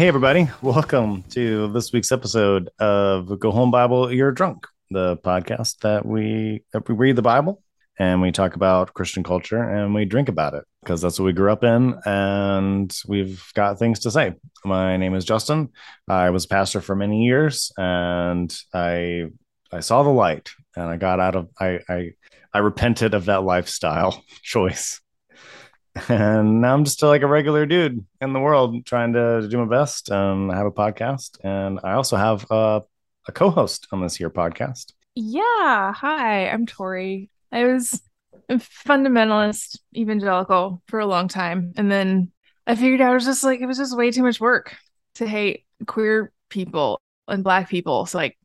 Hey, everybody. Welcome to this week's episode of Go Home Bible You're Drunk, the podcast that we, that we read the Bible and we talk about Christian culture and we drink about it because that's what we grew up in and we've got things to say. My name is Justin. I was a pastor for many years and I I saw the light and I got out of I I, I repented of that lifestyle choice and now I'm just like a regular dude in the world trying to do my best. Um, I have a podcast, and I also have a, a co-host on this here podcast. Yeah, hi, I'm Tori. I was a fundamentalist evangelical for a long time, and then I figured out it was just like it was just way too much work to hate queer people and black people, so like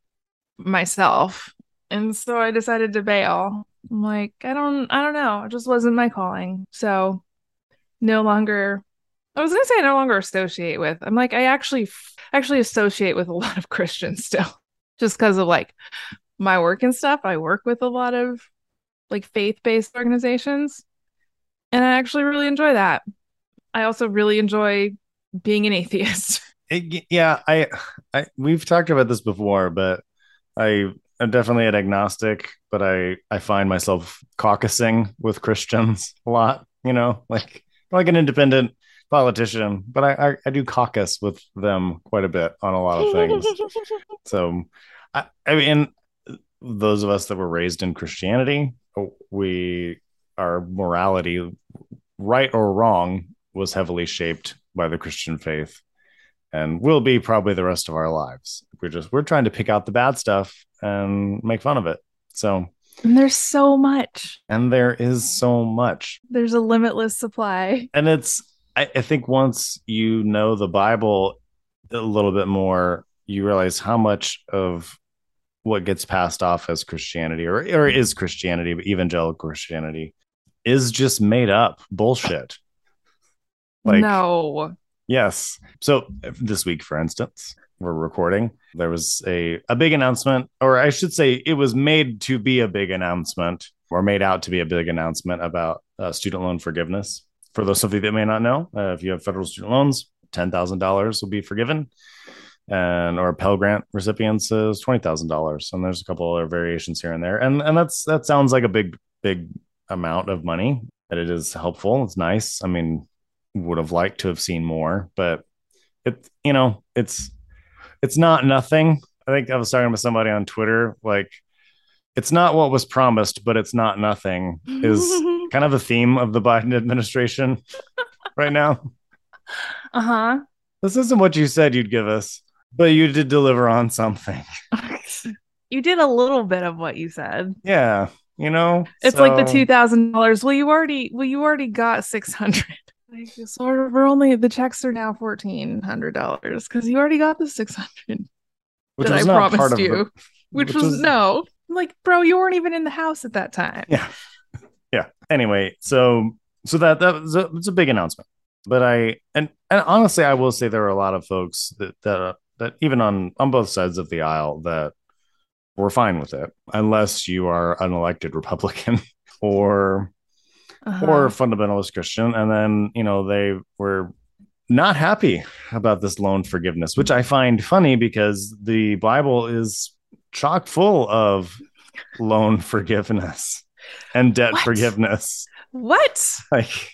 myself, and so I decided to bail. I'm like, I don't, I don't know, it just wasn't my calling. So no longer I was gonna say I no longer associate with. I'm like I actually actually associate with a lot of Christians still, just because of like my work and stuff. I work with a lot of like faith based organizations, and I actually really enjoy that. I also really enjoy being an atheist. It, yeah, I, I we've talked about this before, but I am definitely an agnostic, but I I find myself caucusing with Christians a lot. You know, like like an independent politician, but I, I, I do caucus with them quite a bit on a lot of things. so, I, I mean, those of us that were raised in Christianity, we our morality, right or wrong, was heavily shaped by the Christian faith, and will be probably the rest of our lives. We're just we're trying to pick out the bad stuff and make fun of it. So and there's so much. And there is so much. There's a limitless supply. And it's, I, I think once you know the Bible a little bit more, you realize how much of what gets passed off as Christianity or, or is Christianity, but evangelical Christianity is just made up bullshit. Like, no. Yes. So this week, for instance, we're recording, there was a, a big announcement, or I should say, it was made to be a big announcement or made out to be a big announcement about uh, student loan forgiveness. For those of you that may not know, uh, if you have federal student loans, $10,000 will be forgiven. And or Pell Grant recipients is twenty thousand dollars, and there's a couple other variations here and there, and and that's that sounds like a big big amount of money. That it is helpful. It's nice. I mean, would have liked to have seen more, but it you know it's it's not nothing. I think I was talking with somebody on Twitter, like it's not what was promised, but it's not nothing is kind of the theme of the Biden administration right now. Uh huh. This isn't what you said you'd give us, but you did deliver on something. you did a little bit of what you said. Yeah, you know, it's so... like the two thousand dollars. Well, you already well, you already got six hundred. Sort of, we're only the checks are now fourteen hundred dollars because you already got the six hundred that I promised you, the, which, which was, was no, like, bro, you weren't even in the house at that time. Yeah, yeah. Anyway, so so that that was a, it's a big announcement, but I and and honestly, I will say there are a lot of folks that that uh, that even on on both sides of the aisle that were fine with it, unless you are an elected Republican or uh-huh. or fundamentalist Christian. And then, you know, they were not happy about this loan forgiveness, which I find funny because the Bible is chock full of loan forgiveness and debt What? forgiveness. What? Like,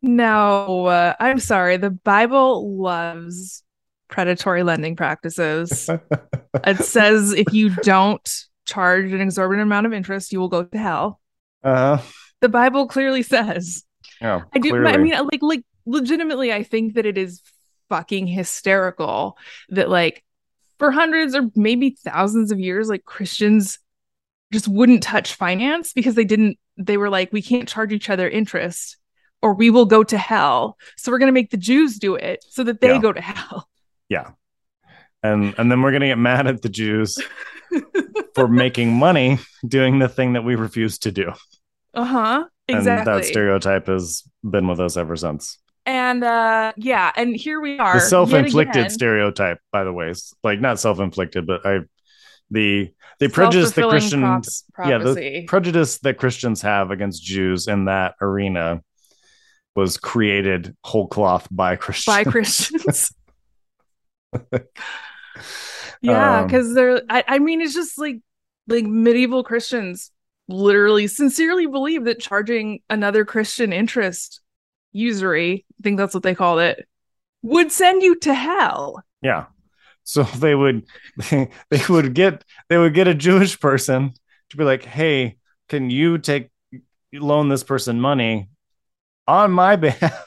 No, uh, I'm sorry. The Bible loves predatory lending practices. it says if you don't charge an exorbitant amount of interest, you will go to hell. uh, The Bible clearly says. yeah, I do. I mean, like, like, legitimately, I think that it is fucking hysterical that, like, for hundreds or maybe thousands of years, like Christians just wouldn't touch finance because they didn't. They were like, we can't charge each other interest, or we will go to hell. So we're gonna make the Jews do it so that they Yeah. go to hell. yeah. And and then we're gonna get mad at the Jews for making money doing the thing that we refuse to do. Uh huh. And Exactly. that stereotype has been with us ever since. and uh, yeah, and here we are. the self-inflicted stereotype by the way like not self-inflicted but i the the prejudice that prop- christians yeah the prejudice that christians have against jews in that arena was created whole cloth by christians by Christians. yeah, Um, because they're I, I mean it's just like like medieval Christians literally sincerely believe that charging another Christian interest usury, I think that's what they called it, would send you to hell. yeah so they would they would get they would get a jewish person to be like hey can you take loan this person money on my behalf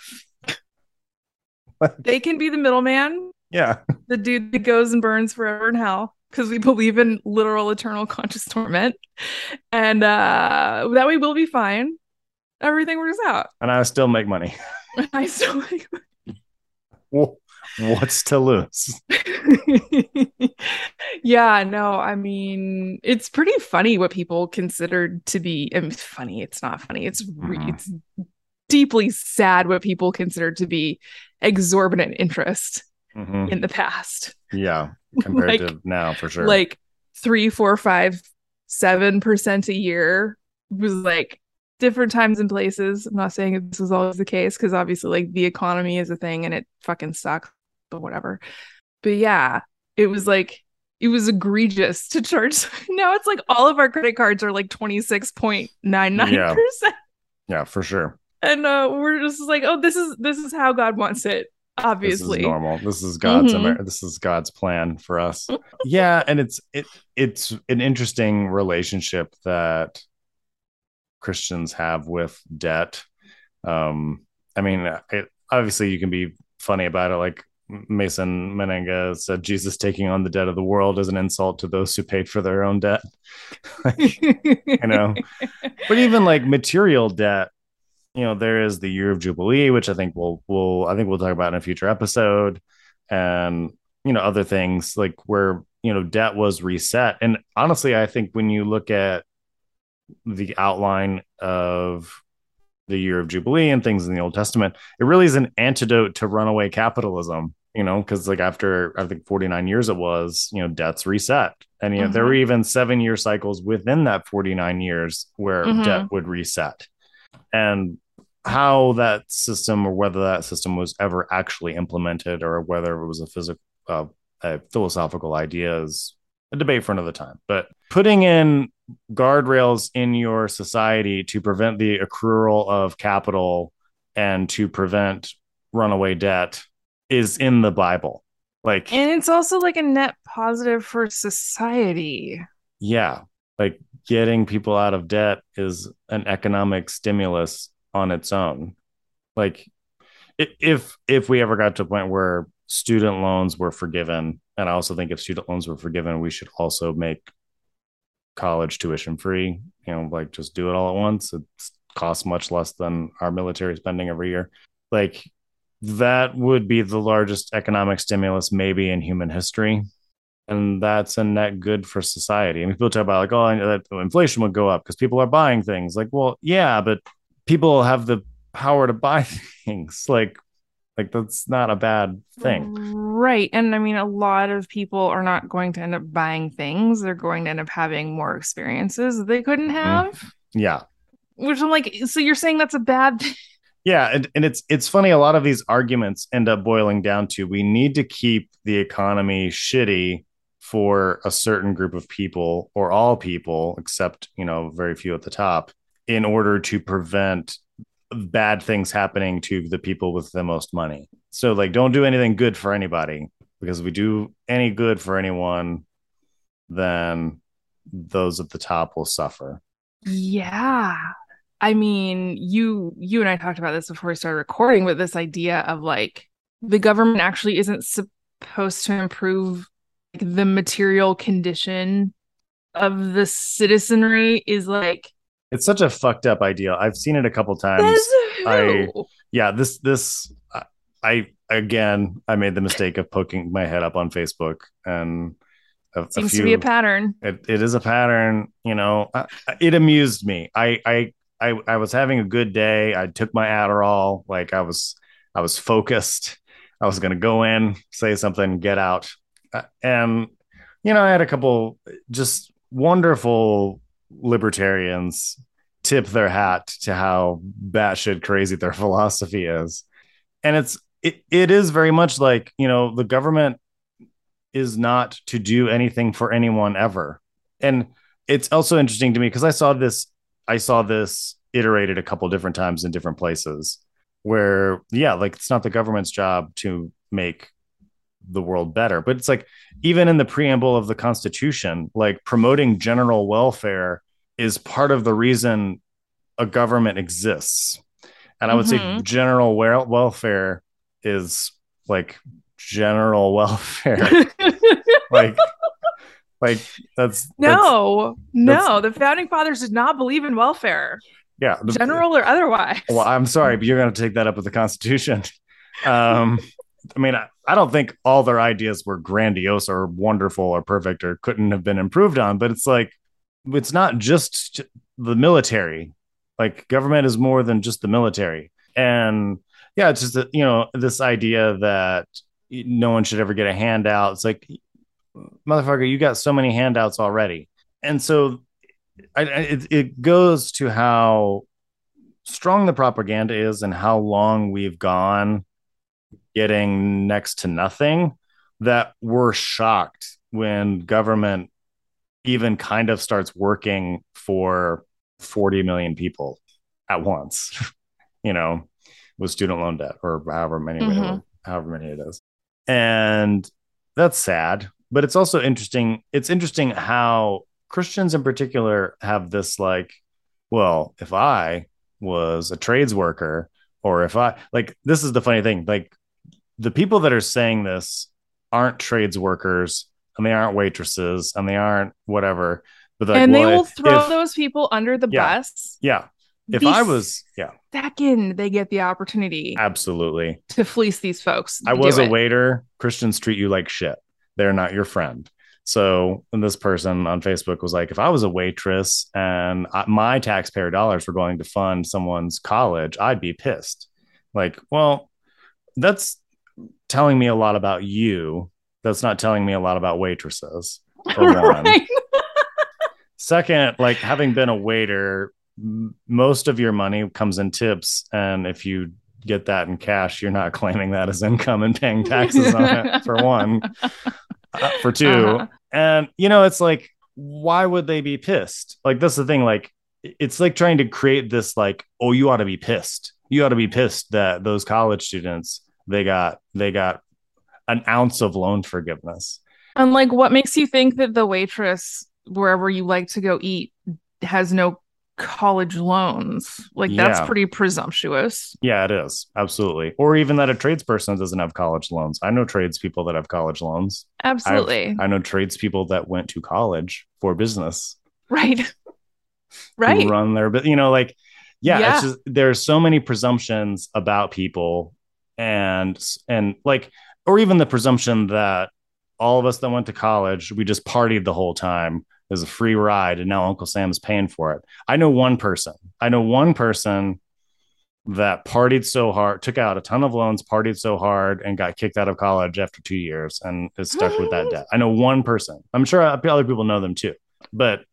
They can be the middleman, yeah the dude that goes and burns forever in hell. Because we believe in literal eternal conscious torment. And uh that way we'll be fine. Everything works out. and i still make money I still like Wh- what's to lose yeah, no, I mean, it's pretty funny what people considered to be I mean, funny. It's not funny. It's re- Mhm. it's deeply sad what people considered to be exorbitant interest Mhm. in the past. Yeah, compared Like- to now for sure. Like three, four, five, seven percent a year was like different times and places. I'm not saying this is always the case because obviously, like the economy is a thing and it fucking sucks, but whatever. But yeah, it was like it was egregious to charge. now it's like all of our credit cards are like 26.99%. yeah, for sure. And uh we're just like, oh, this is this is how God wants it. This Obviously. is normal. This is God's Mhm. Amer- this is God's plan for us. yeah, and it's it it's an interesting relationship that Christians have with debt. Um I mean, it, obviously you can be funny about it like Mason Mennenga said Jesus taking on the debt of the world is an insult to those who paid for their own debt. you know but even like material debt you know there is the year of jubilee which i think we'll we'll i think we'll talk about in a future episode and you know other things like where you know debt was reset and honestly i think when you look at the outline of the year of jubilee and things in the old testament it really is an antidote to runaway capitalism you know because like after i think 49 years it was you know debt's reset and you know there Mhm. were even seven year cycles within that 49 years where Mhm. debt would reset and how that system or whether that system was ever actually implemented or whether it was a physical uh, a philosophical idea is a debate for another time. But putting in guardrails in your society to prevent the accrual of capital and to prevent runaway debt is in the bible. Like and it's also like a net positive for society. yeah. Like getting people out of debt is an economic stimulus on its own like if if we ever got to a point where student loans were forgiven and i also think if student loans were forgiven we should also make college tuition free you know like just do it all at once it costs much less than our military spending every year like that would be the largest economic stimulus maybe in human history and that's a net good for society. I mean, people talk about like, oh, inflation would go up because people are buying things. Like, well, yeah, but people have the power to buy things. Like, like that's not a bad thing. Right. And I mean, a lot of people are not going to end up buying things. They're going to end up having more experiences they couldn't Mhm. have. Yeah, Which I'm like, so you're saying that's a bad thing? yeah, and, and it's it's funny. A lot of these arguments end up boiling down to we need to keep the economy shitty for a certain group of people or all people, except, you know, very few at the top, in order to prevent bad things happening to the people with the most money. So, like, don't do anything good for anybody because if we do any good for anyone, then those at the top will suffer. Yeah. I mean, you you and I talked about this before we started recording, with this idea of like the government actually isn't supposed to improve like, the material condition of the citizenry is like It's such a fucked up idea. I've seen it a couple times. I- yeah this this I- again i made the mistake of poking my head up on facebook and a, a seems few, to be a pattern. it, it is a pattern you know I, it amused me I, I i i was having a good day i took my adderall like i was i was focused i was going to go in say something get out Uh, and you know i had a couple just wonderful libertarians tip their hat to how batshit crazy their philosophy is. And it's it, it is very much like, you know, the government is not to do anything for anyone ever. And it's also interesting to me because I saw this I saw this iterated a couple different times in different places where yeah, like it's not the government's job to make the world better. But it's like even in the preamble of the Constitution, like promoting general welfare is part of the reason a government exists. And I would say Mhm. general welfare is like general welfare. like, like that's that's- no, no, that's- the founding fathers did not believe in welfare, yeah, the- general or otherwise. Well, I'm sorry, but you're going to take that up with the Constitution. Um, I mean, I, I don't think all their ideas were grandiose or wonderful or perfect or couldn't have been improved on, but it's like, it's not just the military. Like, government is more than just the military. And yeah, it's just, you know, this idea that no one should ever get a handout. It's like, motherfucker, you got so many handouts already. And so I- it, it goes to how strong the propaganda is and how long we've gone getting next to nothing that we're shocked when government even kind of starts working for 40 million people at once you know with student loan debt or however many Mhm. however many it is and that's sad but it's also interesting it's interesting how christians in particular have this like well if i was a trades worker or if i like this is the funny thing like the people that are saying this aren't trades workers and they aren't waitresses and they aren't whatever but like, and they well, will throw if- those people under the Yeah. bus yeah if i was yeah second they get the opportunity absolutely to fleece these folks. I was a it. waiter. Christians treat you like shit. They're not your friend. So and this person on Facebook was like, if I was a waitress and I, my taxpayer dollars were going to fund someone's college, I'd be pissed. Like, well, that's telling me a lot about you. That's not telling me a lot about waitresses. For one. Second, like having been a waiter, m- most of your money comes in tips. And if you get that in cash, you're not claiming that as income and paying taxes on it, for one. Uh, for 2 Uh-huh. And, you know, it's like, why would they be pissed? Like, that's the thing. Like, it's like trying to create this, like, oh, you ought to be pissed. You ought to be pissed that those college students, they got, they got an ounce of loan forgiveness. And like, what makes you think that the waitress wherever you like to go eat has no college loans? Like, that's Yeah. pretty presumptuous. Yeah, it is. Absolutely. Or even that a tradesperson doesn't have college loans. I know tradespeople that have college loans. I've- Absolutely. I know tradespeople that went to college for business. right. Right. Run their, but you know, like, yeah, Yeah. it's just there's so many presumptions about people and and like or even the presumption that all of us that went to college, we just partied the whole time. It was a free ride, and now Uncle Sam's paying for it. I know one person. I know one person that partied so hard, took out a ton of loans, partied so hard, and got kicked out of college after two years and is stuck with that debt. I know one person. I'm sure other people know them too. But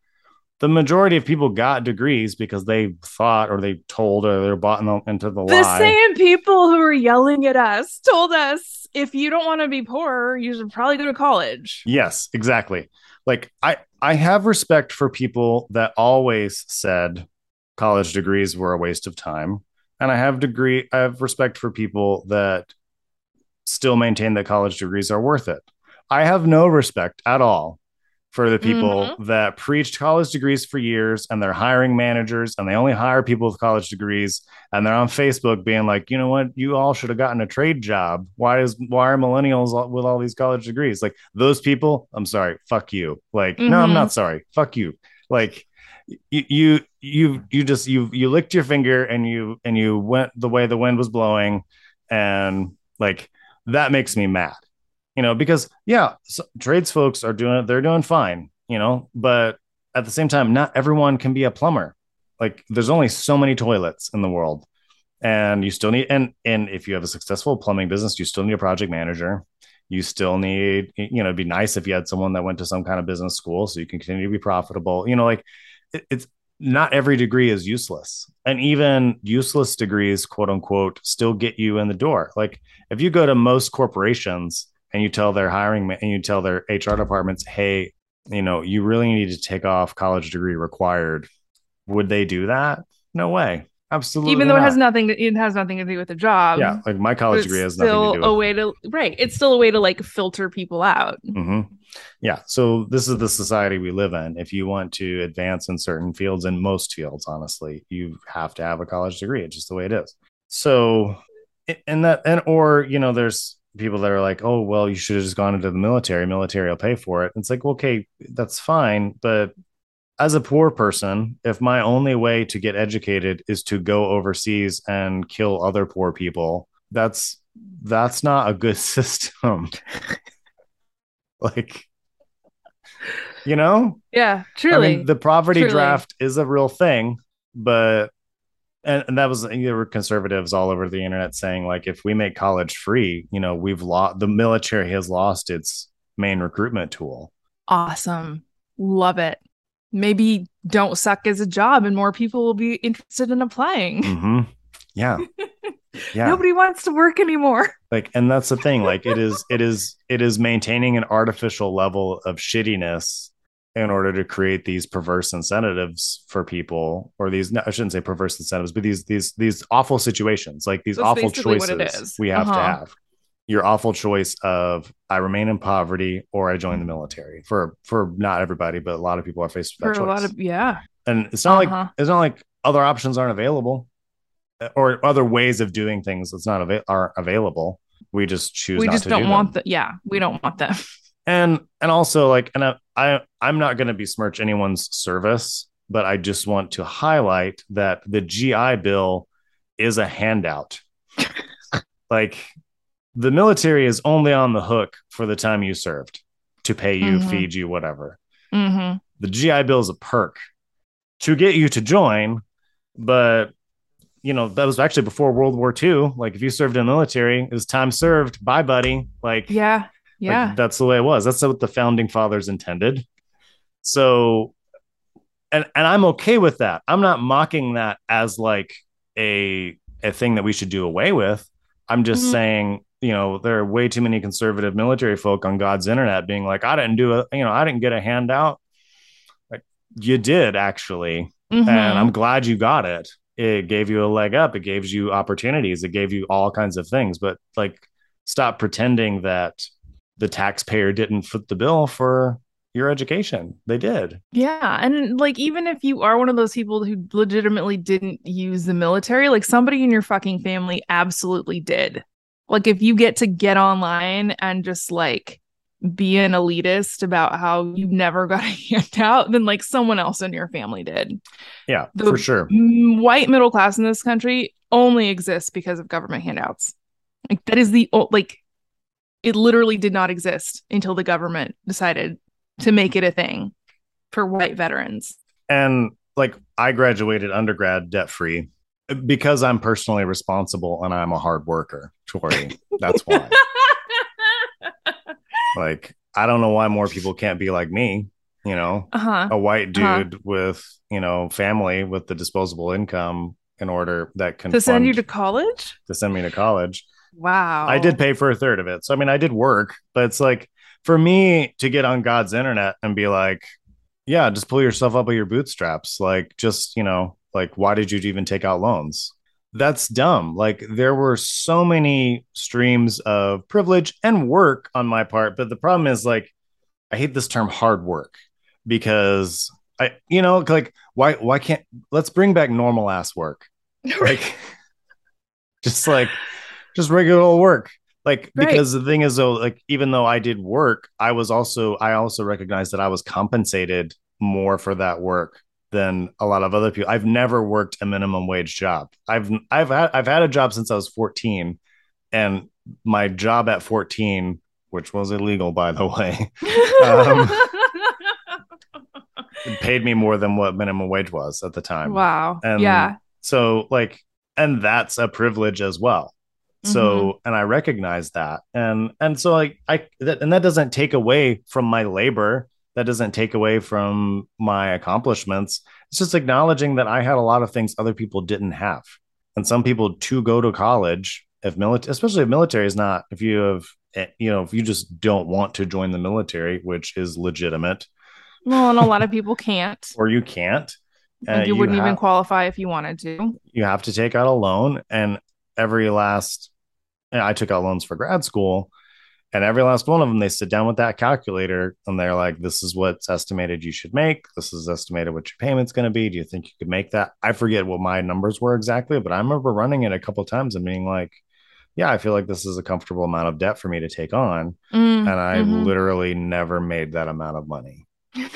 the majority of people got degrees because they thought or they told or they're bought in the, into the, The lie. same people who were yelling at us told us if you don't want to be poor, you should probably go to college. Yes, exactly. Like I I have respect for people that always said college degrees were a waste of time. And I have degree I have respect for people that still maintain that college degrees are worth it. I have no respect at all for the people mm-hmm. that preached college degrees for years and they're hiring managers and they only hire people with college degrees and they're on Facebook being like, you know what, you all should have gotten a trade job. Why is why are millennials with all these college degrees? Like those people, I'm sorry, fuck you. Like, no, I'm not mm-hmm. sorry, fuck you. Like you you you you just you you licked your finger and you and you went the way the wind was blowing and like that makes me mad you know because yeah so, trades folks are doing it they're doing fine you know but at the same time not everyone can be a plumber. Like there's only so many toilets in the world and you still need and and if you have a successful plumbing business you still need a project manager. You still need you know it'd be nice if you had someone that went to some kind of business school so you can continue to be profitable. You know like it, it's not every degree is useless and even useless degrees quote unquote still get you in the door. Like if you go to most corporations and you tell their hiring and you tell their hr departments hey you know you really need to take off college degree required would they do that no way absolutely Even though it has nothing to, it has nothing to do with the job. yeah like my college degree has nothing still to do a with way to right. It's still a way to like filter people out. hmm Yeah. So this is the society we live in. If you want to advance in certain fields, in most fields, honestly, you have to have a college degree. It's just the way it is. So, and that, and or you know, there's people that are like, oh, well, you should have just gone into the military. Military will pay for it. It's like, okay, that's fine, but as a poor person, if my only way to get educated is to go overseas and kill other poor people, that's that's not a good system. like, you know, Yeah, I truly. mean, the poverty truly. draft is a real thing, but and, and that was there were conservatives all over the internet saying like if we make college free, you know, we've lost the military has lost its main recruitment tool. awesome. Love it. Maybe don't suck as a job and more people will be interested in applying. hmm Yeah. Yeah. Nobody wants to work anymore. like and that's the thing like it is it is it is maintaining an artificial level of shittiness in order to create these perverse incentives for people or these no, i shouldn't say perverse incentives but these these these awful situations like these That's awful basically what choices it is. we have to Uh-huh. have your awful choice of i remain in poverty or i join the military for for not everybody but a lot of people are faced with For that a choice lot of yeah. and it's not Uh-huh. like it's not like other options aren't available uh, or other ways of doing things that's not ava- are available we just choose We not just to don't do want them. the yeah, we don't want them. And and also like and I, I i'm not going to besmirch anyone's service but i just want to highlight that the gi bill is a handout like the military is only on the hook for the time you served to pay you Mhm. feed you whatever hmm the GI Bill is a perk to get you to join, but you know that was actually before World War II. Like if you served in the military, it was time served. Bye, buddy. Like Yeah. Like, Yeah. that's the way it was. That's what the founding fathers intended. So, and and I'm okay with that. I'm not mocking that as like a a thing that we should do away with. I'm just Mhm. saying, you know, there are way too many conservative military folk on God's internet being like, I didn't do a, you know, I didn't get a handout. Like you did actually, Mhm. and I'm glad you got it. It gave you a leg up. It gave you opportunities. It gave you all kinds of things. But like, stop pretending that the taxpayer didn't foot the bill for your education. They did. Yeah. And like, even if you are one of those people who legitimately didn't use the military, like somebody in your fucking family absolutely did. Like, if you get to get online and just like be an elitist about how you never got a handout, then like someone else in your family did. Yeah, The- for sure. White middle class in this country only exists because of government handouts. Like, that is the, like, it literally did not exist until the government decided to make it a thing for white veterans. And like, I graduated undergrad debt free because I'm personally responsible and I'm a hard worker, Tori. That's why. like, I don't know why more people can't be like me. you know, Uh-huh. a white Uh-huh. dude with, you know, family with the disposable income in order that can To send you to college? to send me to college. Wow. I did pay for a third of it. So I mean, I did work, but it's like for me to get on God's internet and be like, yeah, just pull yourself up by your bootstraps. Like, just, you know, like, why did you even take out loans? That's dumb. Like, there were so many streams of privilege and work on my part. But the problem is, like, I hate this term hard work because I, you know, like, why, why can't, let's bring back normal ass work. Like, just like, just regular old work like Right. because the thing is though like even though i did work i was also i also recognized that i was compensated more for that work than a lot of other people i've never worked a minimum wage job i've i've had i've had a job since i was 14 and my job at 14 which was illegal by the way Um, paid me more than what minimum wage was at the time wow. and yeah. so like and that's a privilege as well so and i recognize that. And and so like i that, and that doesn't take away from my labor. That doesn't take away from my accomplishments. It's just acknowledging that i had a lot of things other people didn't have. And some people to go to college if military especially if military is not if you have eh, you know if you just don't want to join the military which is legitimate. Well, and a lot of people can't. or you can't. Like uh, you wouldn't even have- qualify if you wanted to. you have to take out a loan. And every last and i took out loans for grad school and every last one of them they sit down with that calculator and they're like this is what's estimated you should make. This is estimated what your payment's going to be. Do you think you could make that? I forget what my numbers were exactly but i remember running it a couple times and being like yeah i feel like this is a comfortable amount of debt for me to take on. Mm, and i mhm. literally never made that amount of money.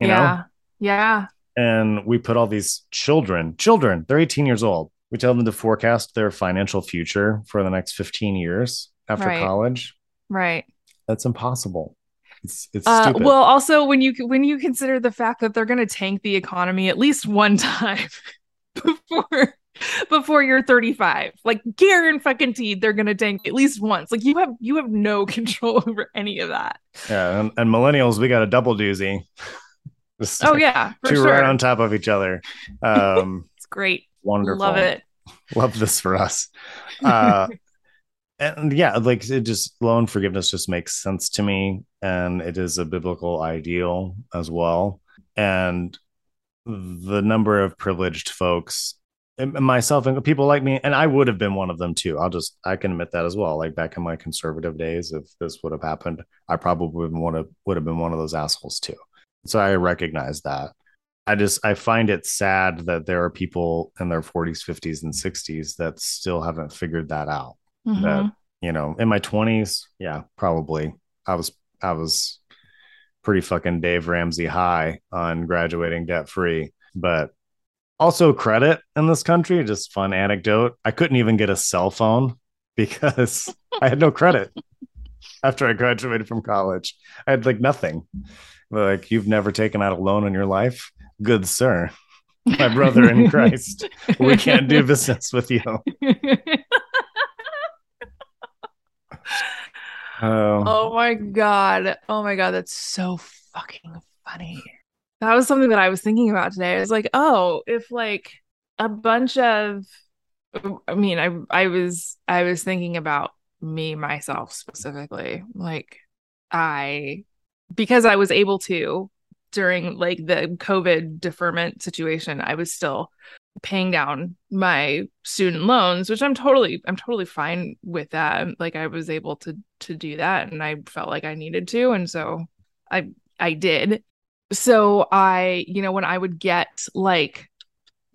You know? Yeah. Yeah. and we put all these children children they're 18 years old we tell them to forecast their financial future for the next 15 years after Right. college Right. that's impossible it's it's Uh, stupid well, also when you when you consider the fact that they're going to tank the economy at least one time before before you're 35, like guaranteed they're going to tank at least once. Like you have you have no control over any of that. yeah and, and millennials we got a double doozy Oh yeah, two sure. right on top of each other um it's great. Wonderful. Love it. love this for us. Uh and yeah like it just loan forgiveness just makes sense to me and it is a biblical ideal as well. And the number of privileged folks myself and people like me and i would have been one of them too. I'll just i can admit that as well. Like back in my conservative days if this would have happened i probably would have, would have been one of those assholes too. So i recognize that I just I find it sad that there are people in their 40s, 50s, and 60s that still haven't figured that out. Mhm. That you know, in my 20s, yeah, probably I was I was pretty fucking Dave Ramsey high on graduating debt free, but also credit in this country. Just fun anecdote: I couldn't even get a cell phone because I had no credit after I graduated from college. I had like nothing. Like you've never taken out a loan in your life, good sir, my brother in Christ. We can't do business with you. Oh, Oh my god. Oh my god, that's so fucking funny. That was something that I was thinking about today. I was like, oh, if like a bunch of I mean, I I was I was thinking about me myself specifically. Like I because I was able to during like the COVID deferment situation, I was still paying down my student loans, which I'm totally I'm totally fine with that. Like I was able to to do that and I felt like I needed to and so I I did. So I, you know, when I would get like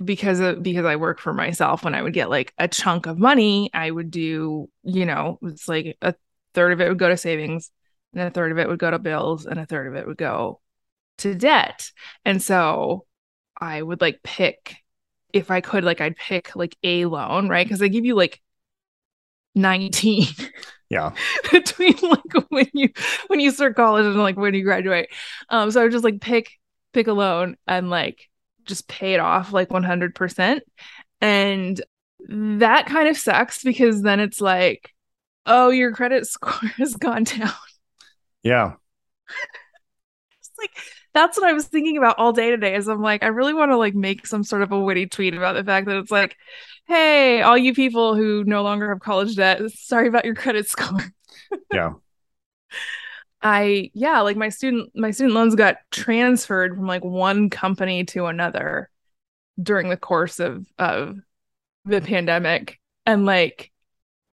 because of because I work for myself, when I would get like a chunk of money, I would do, you know, it's like a third of it would go to savings and a third of it would go to bills and a third of it would go to debt. And so I would like pick if I could, like I'd pick like a loan, right? Because they give you like 19 yeah. between like when you when you start college and like when you graduate. Um, so I would just like pick pick a loan and like just pay it off like 100%. And that kind of sucks because then it's like, oh, your credit score has gone down. Yeah. like that's what I was thinking about all day today. Is I'm like, I really want to like make some sort of a witty tweet about the fact that it's like, hey, all you people who no longer have college debt, sorry about your credit score. Yeah. I yeah, like my student my student loans got transferred from like one company to another during the course of of the pandemic and like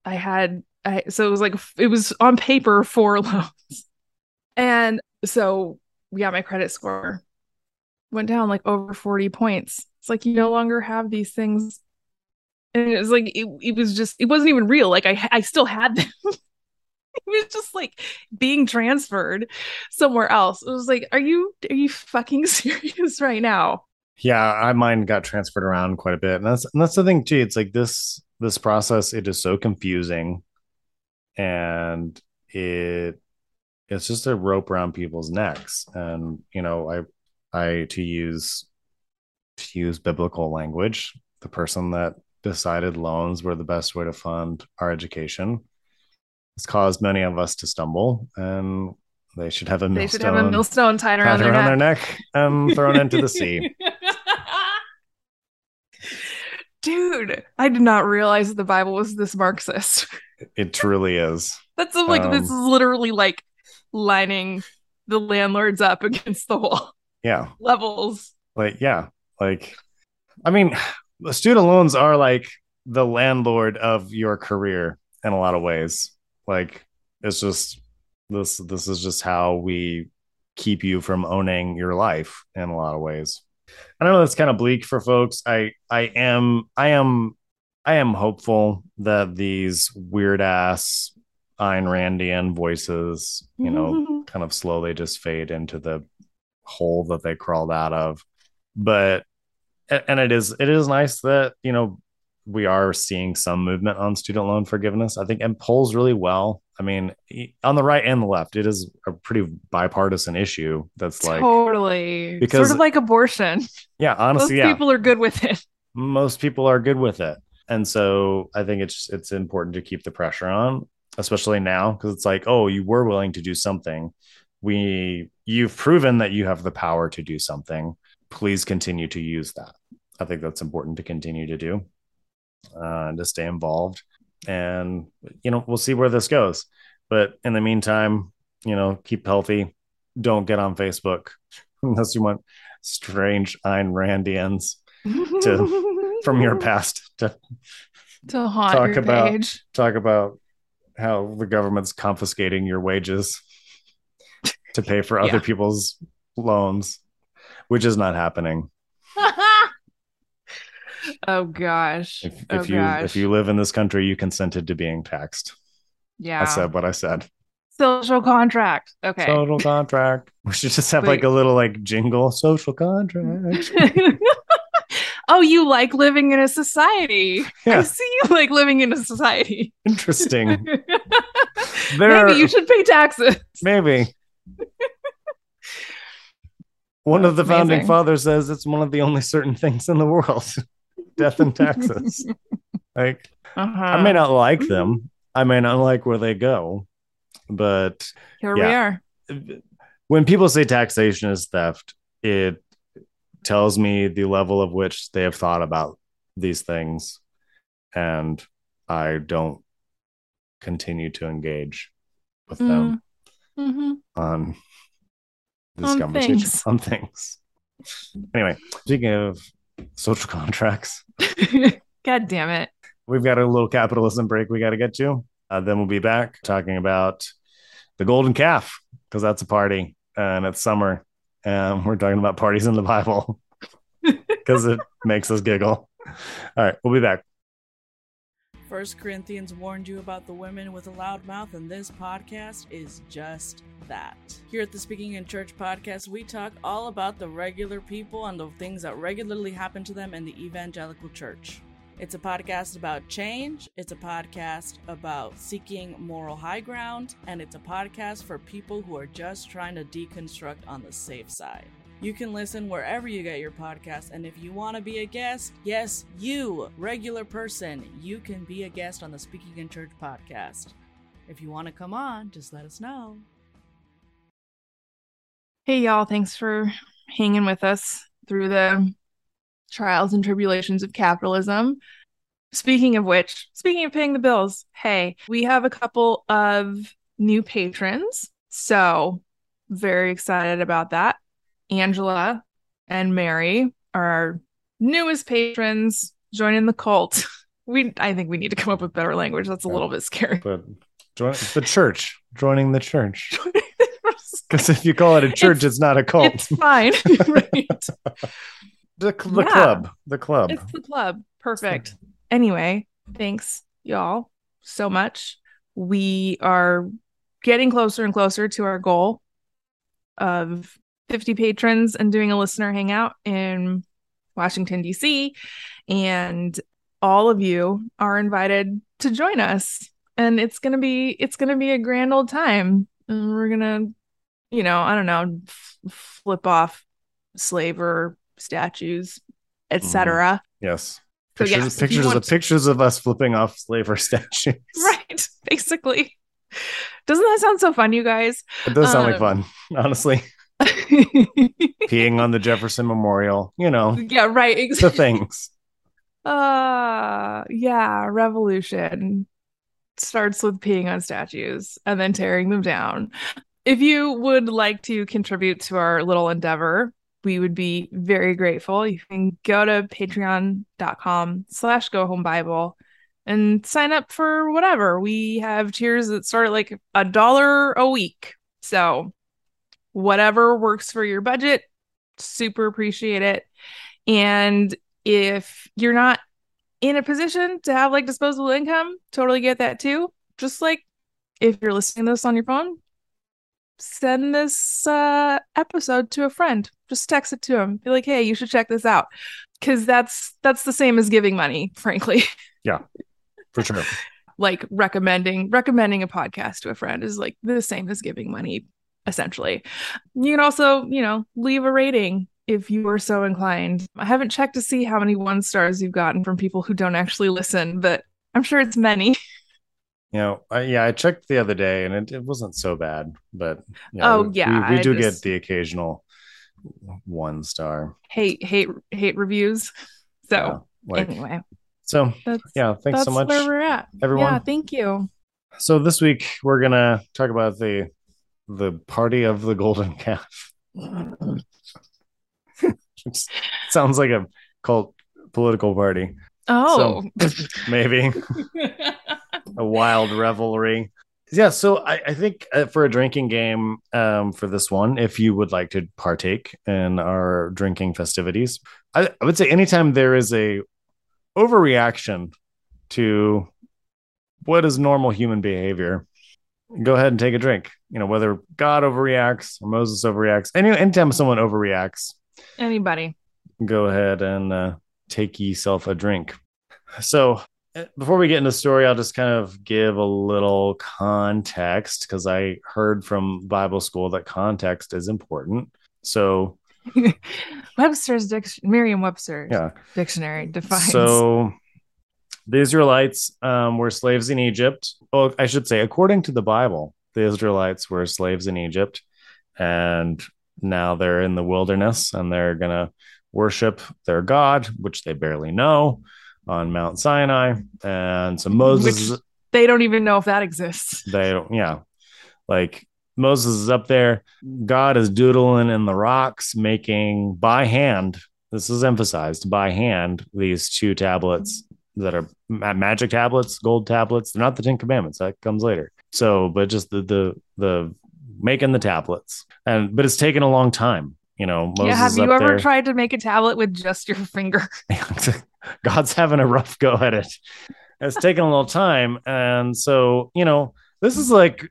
I had I so it was like it was on paper four loans. And so yeah, my credit score went down like over 40 points. It's like you no longer have these things. And it was like it, it was just it wasn't even real. Like I I still had them. it was just like being transferred somewhere else. It was like, are you are you fucking serious right now? Yeah, I mine got transferred around quite a bit. And that's and that's the thing too. It's like this this process, it is so confusing and it it's just a rope around people's necks. And you know, I I to use to use biblical language, the person that decided loans were the best way to fund our education has caused many of us to stumble and they should have a millstone, They should have a millstone tied around, tied their, around neck. their neck and thrown into the sea. Dude, I did not realize the Bible was this Marxist. It truly is. That's like Um, this is literally like lining the landlords up against the wall. Yeah. Levels. Like, yeah. Like, I mean, the student loans are like the landlord of your career in a lot of ways. Like, it's just this, this is just how we keep you from owning your life in a lot of ways. I don't know that's kind of bleak for folks. I, I am, I am, I am hopeful that these weird ass Ayn Randian voices, you know, kind of slowly just fade into the hole that they crawled out of. But and it is it is nice that you know we are seeing some movement on student loan forgiveness. I think and polls really well. I mean, on the right and the left, it is a pretty bipartisan issue. That's like, totally because- sort of like abortion. yeah, honestly, yeah, people are good with it. most people are good with it, and so I think it's it's important to keep the pressure on, especially now because it's like, oh, you were willing to do something. We you've proven that you have the power to do something. Please continue to use that. I think that's important to continue to do, uh, and to stay involved. And you know, we'll see where this goes. But in the meantime, you know, keep healthy. Don't get on Facebook unless you want strange Ayn Randians to from your past to to haunt talk your about- page. talk about how the government's confiscating your wages to pay for other Yeah. people's loans, which is not happening. oh gosh. If, oh you gosh. if you live in this country, you consented to being taxed. yeah. I said what I said. social contract. Okay. Social contract. We should just have like a little like jingle. Social contract. Oh, you like living in a society. I see you like living in a society. Interesting. There Maybe you should pay taxes. Maybe. One of the That's founding fathers says it's one of the only certain things in the world death and taxes. like, Uh-huh. I may not like them, I may not like where they go, but Here we are. when people say taxation is theft, it tells me the level of which they have thought about these things. And I don't continue to engage with them hmm on this On conversation things. on things. Anyway, speaking of social contracts, God damn it. we've got a little capitalism break we got to get to. Uh, then we'll be back talking about the golden calf because that's a party and it's summer. And we're talking about parties in the Bible because it makes us giggle. All right, we'll be back. First Corinthians warned you about the women with a loud mouth, and this podcast is just that. Here at the Speaking in Church podcast, we talk all about the regular people and the things that regularly happen to them in the evangelical church. It's a podcast about change, it's a podcast about seeking moral high ground, and it's a podcast for people who are just trying to deconstruct on the safe side. You can listen wherever you get your podcast, and if you want to be a guest, yes, you, regular person, you can be a guest on the Speaking in Church podcast. If you want to come on, just let us know. Hey, y'all. Thanks for hanging with us through the trials and tribulations of capitalism. Speaking of which, speaking of paying the bills, hey, we have a couple of new patrons. So, very excited about that. Angela and Mary are our newest patrons joining the cult. We I think we need to come up with better language. That's a little bit scary. But join the church, joining the church. Because if you call it a church, it's, It's- not a cult. It's fine. right. The the Yeah. club, the club. It's the club. Perfect. Anyway, thanks y'all so much. We are getting closer and closer to our goal of 50 patrons and doing a listener hangout in Washington D.C. and all of you are invited to join us and it's going to be it's going to be a grand old time and we're going to you know, I don't know, f- flip off slaver statues, etc. yes. So, Pictures, yes, pictures want of pictures of us flipping off slaver statues. Right, basically. Doesn't that sound so fun, you guys? It does sound like Um, fun, honestly. Peeing on the Jefferson Memorial, you know, yeah, right. the things. Uh, yeah, revolution starts with peeing on statues and then tearing them down. If you would like to contribute to our little endeavor, we would be very grateful. You can go to patreon.com slash go home Bible and sign up for whatever. We have tiers that start at like a dollar a week. So whatever works for your budget, super appreciate it. And if you're not in a position to have like disposable income, totally get that too. Just like if you're listening to this on your phone, send this uh episode to a friend. Just text it to them. Be like, "Hey, you should check this out." Cuz that's that's the same as giving money, frankly. Yeah. For sure. like recommending recommending a podcast to a friend is like the same as giving money essentially. You can also, you know, leave a rating if you are so inclined. I haven't checked to see how many one stars you've gotten from people who don't actually listen, but I'm sure it's many. You know, I, yeah, I checked the other day and it, it wasn't so bad, but you Oh, we- yeah, we, we do just- get the occasional one star. hate hate hate reviews. So Yeah, like anyway, so. that's Yeah, thanks that's so much, where we're at. everyone. Yeah, thank you. So this week we're gonna talk about the the party of the golden calf. Sounds like a cult political party, Oh. maybe a wild revelry. Yeah, so I, I think uh, for a drinking game, um, for this one, if you would like to partake in our drinking festivities, I, I would say anytime there is a overreaction to what is normal human behavior, go ahead and take a drink. You know, whether God overreacts or Moses overreacts, any anytime someone overreacts, Anybody. go ahead and uh, take yourself a drink. So, before we get into the story, I'll just kind of give a little context because I heard from Bible school that context is important. So, Webster's dictionary, Merriam-Webster's yeah. dictionary defines. So, the Israelites um, were slaves in Egypt. Well, I should say, according to the Bible, the Israelites were slaves in Egypt, and now they're in the wilderness and they're going to worship their God, which they barely know, on Mount Sinai. And so Moses, Which- they don't even know if that exists. they don't, yeah, like Moses is up there. God is doodling in the rocks, making by hand. This is emphasized by hand these two tablets that are magic tablets, gold tablets. They're not the Ten Commandments. That comes later. So, but just the the the making the tablets, and but it's taken a long time. You know, Moses yeah, have you ever there. tried to make a tablet with just your finger? God's having a rough go at it. It's taken a little time. And so, you know, this is like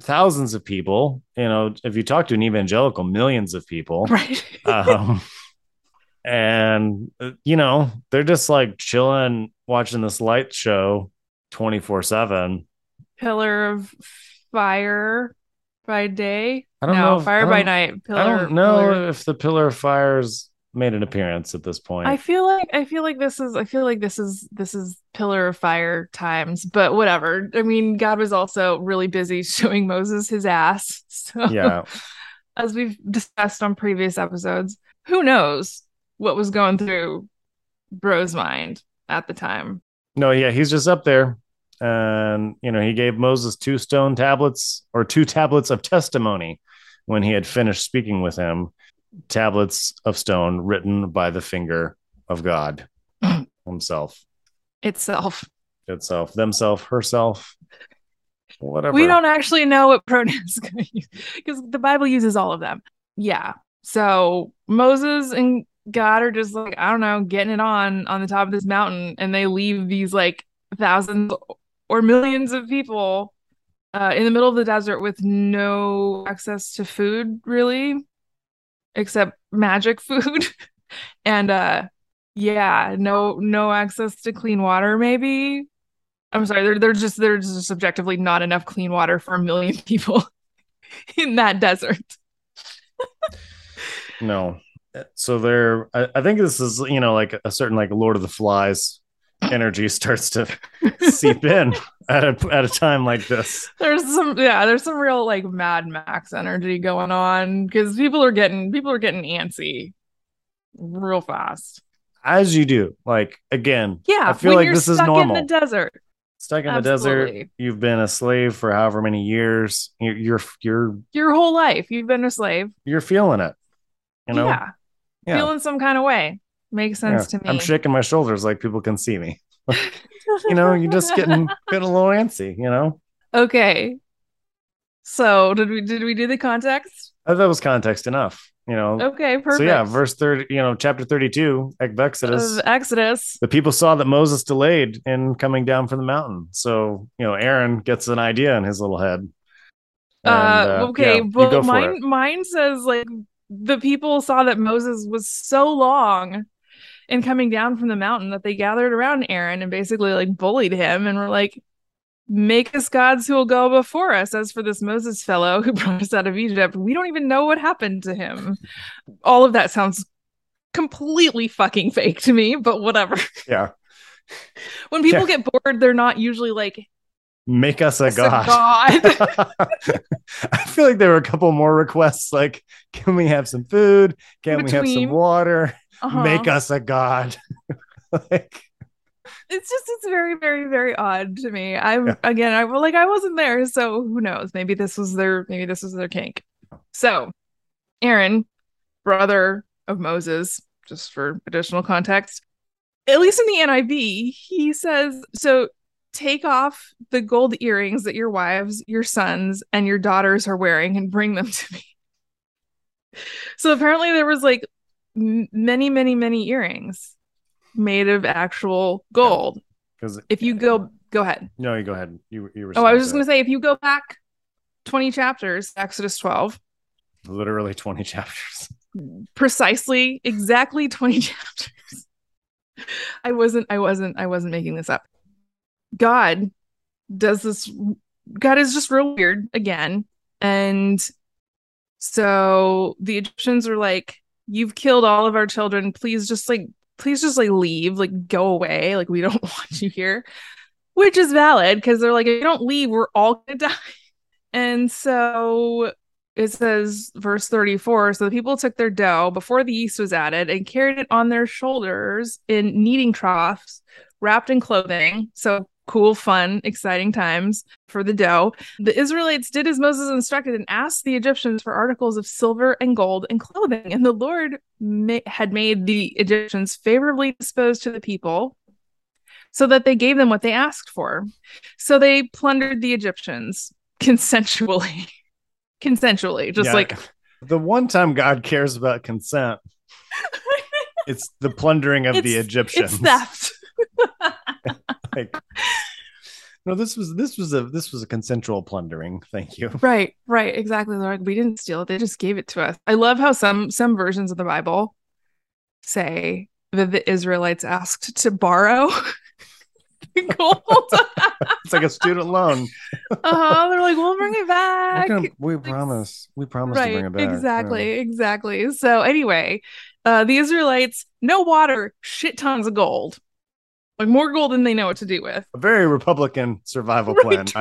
thousands of people. You know, if you talk to an evangelical, millions of people. right. Um, and, you know, they're just like chilling, watching this light show 24 7. Pillar of fire by day. I don't no, know. fire by night. Pillar, I don't know pillar- if the Pillar of Fires made an appearance at this point. I feel like I feel like this is I feel like this is this is pillar of fire times, but whatever. I mean, God was also really busy showing Moses his ass. So yeah. as we've discussed on previous episodes, who knows what was going through Bro's mind at the time. No, yeah, he's just up there. And, you know, he gave Moses two stone tablets or two tablets of testimony when he had finished speaking with him. Tablets of stone written by the finger of God himself, Itself. itself, themself, herself, whatever. We don't actually know what pronouns because the Bible uses all of them. Yeah. So Moses and God are just like, I don't know, getting it on on the top of this mountain, and they leave these like thousands or millions of people uh, in the middle of the desert with no access to food, really, except magic food, and uh, yeah, no no access to clean water, maybe. I'm sorry, there, there's just there's just objectively not enough clean water for a million people in that desert. No. So there, I, I think this is, you know, like a certain like Lord of the Flies energy starts to seep in at a at a time like this. There's some yeah, there's some real like Mad Max energy going on because people are getting people are getting antsy real fast. As you do, like again, Yeah, I feel like this is stuck normal. in the desert. Stuck in the desert, you've been a slave for however many years. You're you're you're, Your whole life, you've been a slave. you're feeling it. You know, yeah, Yeah. feeling some kind of way makes sense Yeah. to me. I'm shaking my shoulders like people can see me. You know, you're just getting getting a little antsy. You know, okay. So did we did we do the context? I thought that was context enough. You know, Okay, perfect. so yeah, verse thirty. You know, chapter thirty-two Exodus. of Exodus. the people saw that Moses delayed in coming down from the mountain. So, you know, Aaron gets an idea in his little head. And, uh, okay, yeah, you but mine mine says like the people saw that Moses was so long in coming down from the mountain that they gathered around Aaron and basically like bullied him and were like, "Make us gods who will go before us." As for this Moses fellow who brought us out of Egypt, we don't even know what happened to him. All of that sounds completely fucking fake to me, but whatever. Yeah. When people Yeah. get bored, they're not usually like, Make us a "Us a god. god." I feel like there were a couple more requests like, can we have some food? Can we have some water? Uh-huh. Make us a god. like, it's just it's very very very odd to me i'm Yeah. again i well like i wasn't there so who knows maybe this was their maybe this was their kink so aaron brother of moses just for additional context at least in the niv he says so take off the gold earrings that your wives your sons and your daughters are wearing and bring them to me so apparently there was like m- many many many earrings made of actual gold. Because if you go go ahead. No, you go ahead. You, you were oh i was just going to say if you go back 20 chapters exodus 12 literally 20 chapters. precisely exactly 20 chapters. I wasn't i wasn't i wasn't making this up. God does this god is just real weird again. And so the egyptians are like you've killed all of our children please just like please just like leave like go away. Like we don't want you here which is valid because they're like if you don't leave we're all gonna die. And so it says verse 34 so the people took their dough before the yeast was added and carried it on their shoulders in kneading troughs wrapped in clothing. So cool fun exciting times for the dough the israelites did as moses instructed and asked the egyptians for articles of silver and gold and clothing and the lord ma- had made the egyptians favorably disposed to the people so that they gave them what they asked for so they plundered the egyptians consensually consensually just Yeah. like the one time God cares about consent, it's the plundering of the Egyptians. it's theft Like, no, this was this was a this was a consensual plundering. Thank you. right right exactly we didn't steal it they just gave it to us i love how some some versions of the bible say that the israelites asked to borrow gold It's like a student loan. uh-huh they're like we'll bring it back gonna- we promise. We promise to bring it back. exactly exactly so anyway uh the israelites no water shit tons of gold like more gold than they know what to do with A very Republican survival plan.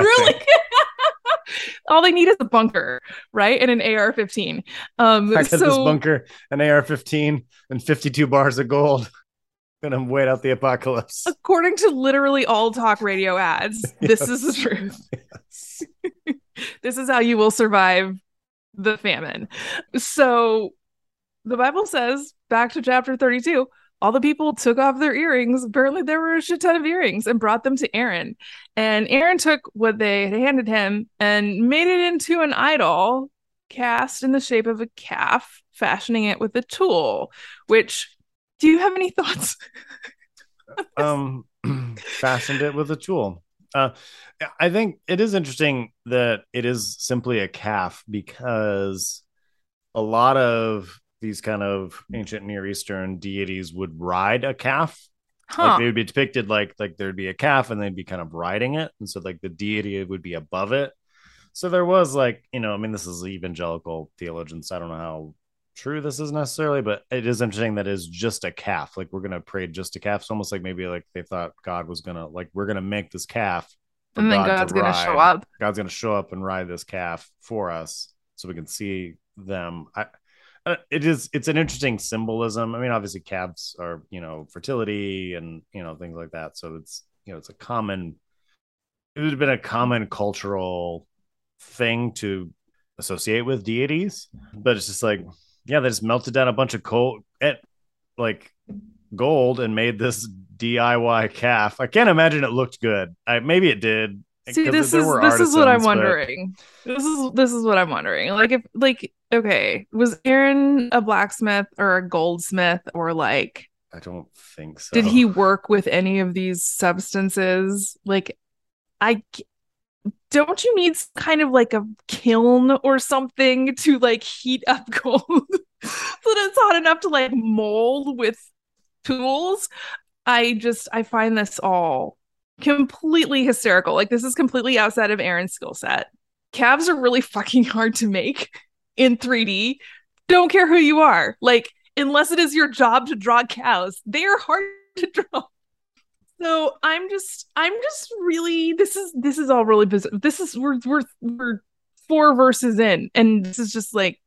All they need is a bunker, right? And an AR-15. Um, I got so this bunker, an AR-15, and 52 bars of gold. Gonna wait out the apocalypse. according to literally all talk radio ads, this is the truth. Yes. this is how you will survive the famine. So the Bible says, back to chapter 32, all the people took off their earrings. Apparently, there were a shit ton of earrings and brought them to Aaron. And Aaron took what they had handed him and made it into an idol cast in the shape of a calf, fashioning it with a tool. Which, do you have any thoughts? um fashioned it with a tool uh i think it is interesting that it is simply a calf because a lot of these kind of ancient near eastern deities would ride a calf. Huh. like they would be depicted like like there'd be a calf and they'd be kind of riding it. And so like the deity would be above it. So there was like you know i mean this is evangelical theologians. I don't know how true this is necessarily but it is interesting that it's just a calf. Like we're gonna pray just a calf. It's almost like maybe like they thought god was gonna like we're gonna make this calf and then God God's going to show up. god's gonna show up and ride this calf for us so we can see them. I Uh, it is it's an interesting symbolism i mean obviously calves are you know fertility and you know things like that so it's you know it's a common it would have been a common cultural thing to associate with deities but it's just like yeah they just melted down a bunch of coal at eh, like gold and made this diy calf i can't imagine it looked good I, maybe it did See, this is this is what I'm artisans, but- wondering. This is this is what I'm wondering. Like if like okay, was Aaron a blacksmith or a goldsmith or like i don't think so did he work with any of these substances? Like I don't you need kind of like a kiln or something to like heat up gold so that it's hot enough to like mold with tools? I just I find this all completely hysterical. Like this is completely outside of Aaron's skill set. Calves are really fucking hard to make in 3D. Don't care who you are. Like unless it is your job to draw cows, they are hard to draw. So I'm just I'm just really this is this is all really bizarre. This is we're we're we're four verses in and this is just like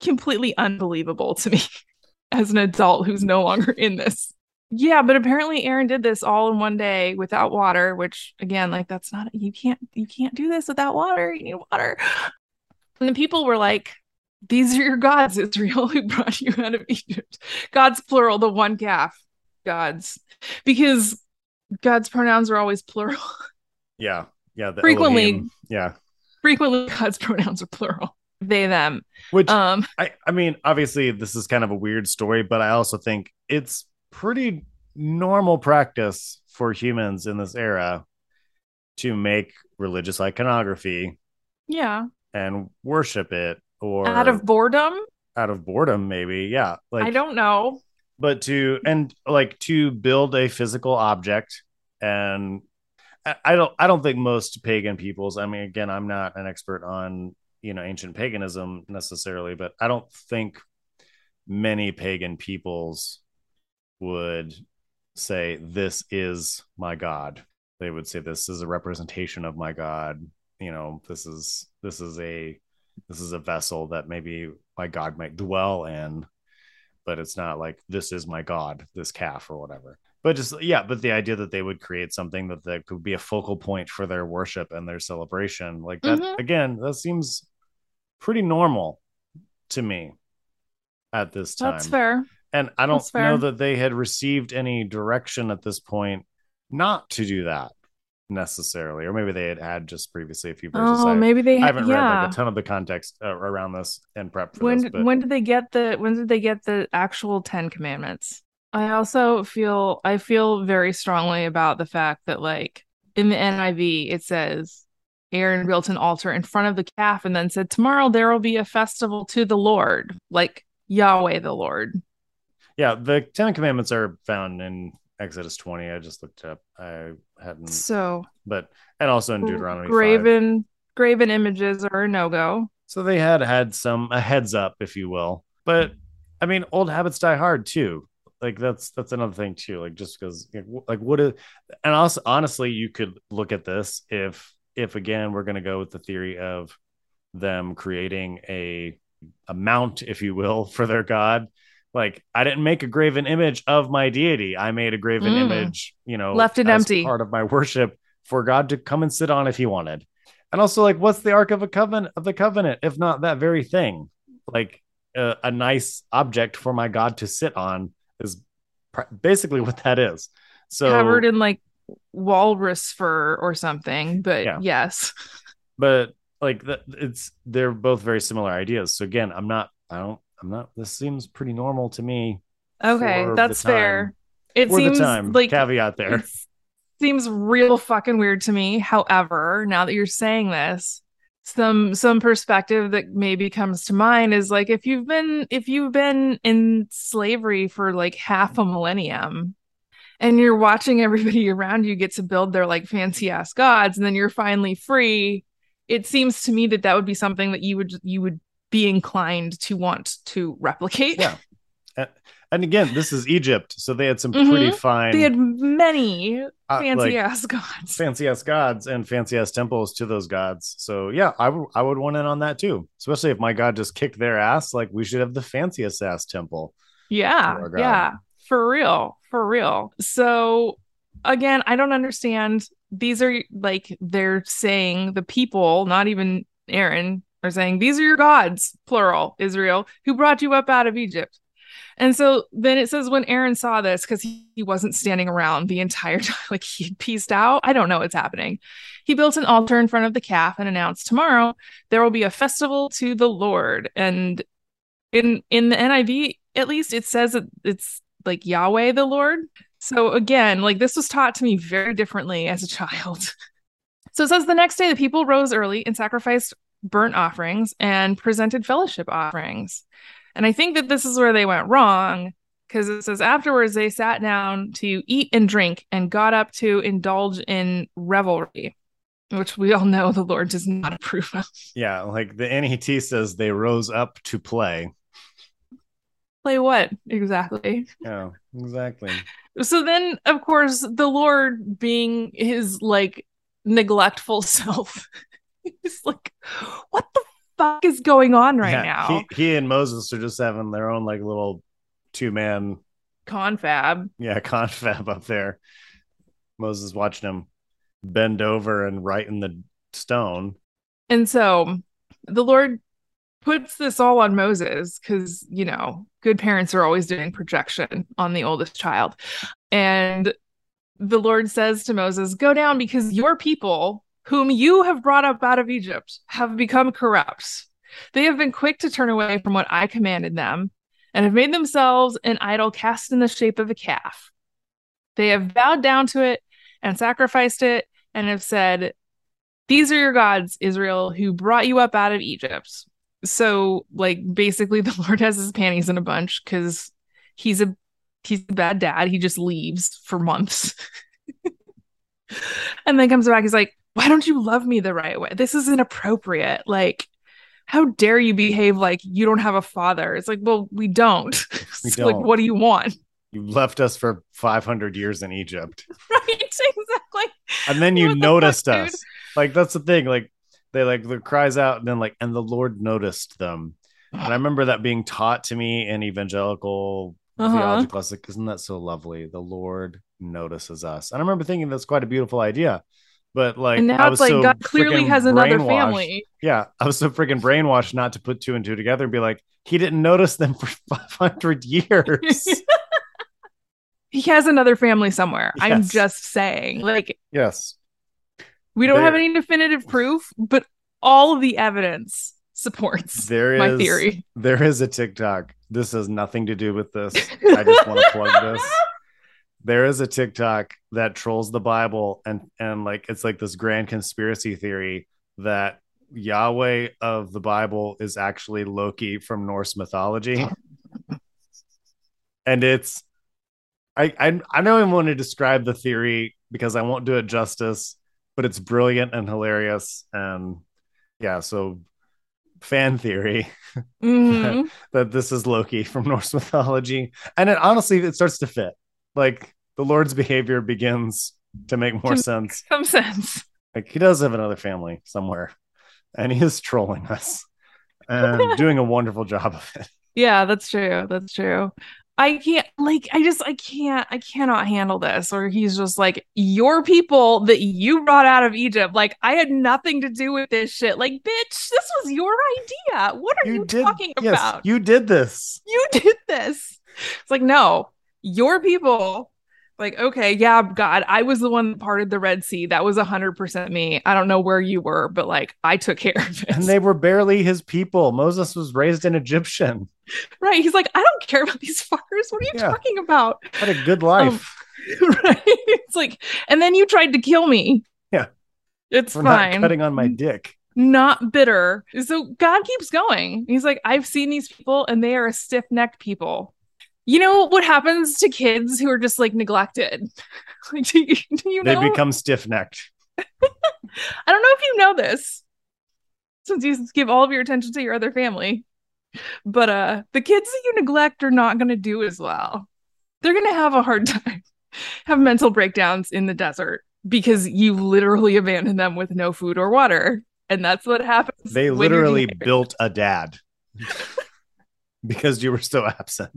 completely unbelievable to me as an adult who's no longer in this. Yeah, but apparently Aaron did this all in one day without water, which again, like that's not you can't you can't do this without water. You need water. And the people were like, These are your gods, Israel, who brought you out of Egypt. Gods plural, the one calf. Gods. Because God's pronouns are always plural. yeah yeah the Frequently- Elohim. yeah Frequently God's pronouns are plural. They them. which Um I, I mean, obviously, this is kind of a weird story, but I also think it's pretty normal practice for humans in this era to make religious iconography yeah. and worship it or Out of boredom. out of boredom, maybe. Yeah. Like, I don't know. but to, and like to build a physical object and I- I don't I don't think most pagan peoples, I mean again, I'm not an expert on, you know, ancient paganism necessarily, but I don't think many pagan peoples would say this is my god. They would say this is a representation of my god. You know, this is this is a this is a vessel that maybe my god might dwell in, but it's not like this is my god, this calf or whatever but just yeah but the idea that they would create something that, that could be a focal point for their worship and their celebration like that Mhm. again that seems pretty normal to me at this time That's fair. and i don't know that they had received any direction at this point not to do that necessarily or maybe they had had just previously a few verses. Oh, I, maybe they I haven't read like a ton of the context uh, around this and prep for when this but when did they get the when did they get the actual 10 commandments? I also feel i feel very strongly about the fact that like in the niv it says aaron built an altar in front of the calf and then said tomorrow there will be a festival to the lord like yahweh the lord. Yeah the ten commandments are found in exodus 20 i just looked up i hadn't so but and also in Deuteronomy 5. graven graven images are a no-go So they had had some a heads up, if you will. But I mean, old habits die hard too. Like that's that's another thing too. Like just because like what is and also honestly, you could look at this if if again we're gonna go with the theory of them creating a a mount, if you will, for their god. Like I didn't make a graven image of my deity. I made a graven Mm. image, you know, Left it as empty. part of my worship for God to come and sit on if he wanted. And also, like, what's the Ark of a Covenant of the Covenant, if not that very thing? Like a, a nice object for my God to sit on is pr- basically what that is. So Covered in like walrus fur or something, but Yeah. yes. but like that it's they're both very similar ideas so again i'm not i don't i'm not this seems pretty normal to me Okay, that's fair. It for seems like caveat there seems real fucking weird to me. However, now that you're saying this, some some perspective that maybe comes to mind is like if you've been if you've been in slavery for like half a millennium and you're watching everybody around you get to build their like fancy ass gods and then you're finally free, it seems to me that that would be something that you would you would be inclined to want to replicate. Yeah. and again this is egypt so they had some pretty fine They had many uh, fancy like, ass gods. fancy ass gods and fancy ass temples to those gods so yeah i would i would want in on that too especially if my god just kicked their ass like we should have the fanciest ass temple Yeah, yeah, for real, for real. So again, I don't understand. These are like they're saying the people, not even Aaron, are saying these are your gods, plural, Israel, who brought you up out of Egypt. And so then it says when Aaron saw this, because he, he wasn't standing around the entire time, like he had pieced out. I don't know what's happening. He built an altar in front of the calf and announced tomorrow there will be a festival to the Lord. And in in the NIV, at least it says that it's like Yahweh the Lord. So again, like this was taught to me very differently as a child. So it says the next day the people rose early and sacrificed burnt offerings and presented fellowship offerings. And I think that this is where they went wrong because it says afterwards they sat down to eat and drink and got up to indulge in revelry, which we all know the Lord does not approve of. yeah like the net says they rose up to play Play what exactly? yeah exactly So then, of course, the Lord, being his like neglectful self, He's like, what the fuck is going on right Yeah, now? He, he and Moses are just having their own like little two man, Confab. yeah, confab up there. Moses watching him bend over and write in the stone. And so the Lord puts this all on Moses because, you know, good parents are always doing projection on the oldest child. And the Lord says to Moses, Go down because your people, whom you have brought up out of Egypt, have become corrupt. They have been quick to turn away from what I commanded them and have made themselves an idol cast in the shape of a calf. They have bowed down to it and sacrificed it and have said, These are your gods, Israel, who brought you up out of Egypt. So, like, basically, the Lord has his panties in a bunch because he's a he's a bad dad. He just leaves for months. and then comes back. He's like, Why don't you love me the right way? This is inappropriate. Like, how dare you behave like you don't have a father? It's like, well, we don't. We So, like, don't. what do you want? You left us for 500 years in Egypt. right, exactly. And then What you the fuck, noticed dude? us. Like, that's the thing. Like, they like the cries out and then like, and the Lord noticed them. And I remember that being taught to me in evangelical Uh-huh. theology class. Like, isn't that so lovely? The Lord notices us. And I remember thinking that's quite a beautiful idea. But like, and I now was it's like so God clearly has another family. Yeah, I was so freaking brainwashed not to put two and two together and be like, he didn't notice them for 500 years. He has another family somewhere. I'm just saying. Like, yes. we don't have any definitive proof, but all of the evidence supports There is my theory. There is a TikTok. This has nothing to do with this. I just want to plug this. There is a TikTok that trolls the Bible and and like it's like this grand conspiracy theory that Yahweh of the Bible is actually Loki from Norse mythology. and it's I, I I don't even want to describe the theory because I won't do it justice, but it's brilliant and hilarious. And yeah, so fan theory Mhm. that this is Loki from Norse mythology. And it honestly it starts to fit. Like the Lord's behavior begins to make more To- sense. Some sense. Like he does have another family somewhere. and he is trolling us and doing a wonderful job of it. Yeah, that's true. That's true. I can't like I just I can't I cannot handle this. Or he's just like your people that you brought out of Egypt. Like I had nothing to do with this shit. Like bitch, this was your idea. What are you, did, talking yes, about? You did this. You did this. It's like no, your people. Like okay, yeah, God, I was the one that parted the Red Sea. That was hundred percent me. I don't know where you were, but like I took care of it. And they were barely his people. Moses was raised an Egyptian. right? He's like, I don't care about these fuckers. What are you Yeah. talking about? Had a good um, life. right? It's like, and then you tried to kill me. Yeah. It's for fine. not cutting on my dick. Not bitter. So God keeps going. He's like, I've seen these people and they are a stiff necked people. You know what happens to kids who are just like neglected? like, do you, do you They know? become stiff necked. I don't know if you know this since you give all of your attention to your other family. But uh the kids that you neglect are not going to do as well. They're going to have a hard time. Have mental breakdowns in the desert because you literally abandoned them with no food or water. And that's what happens. They literally built a dad because you were so absent.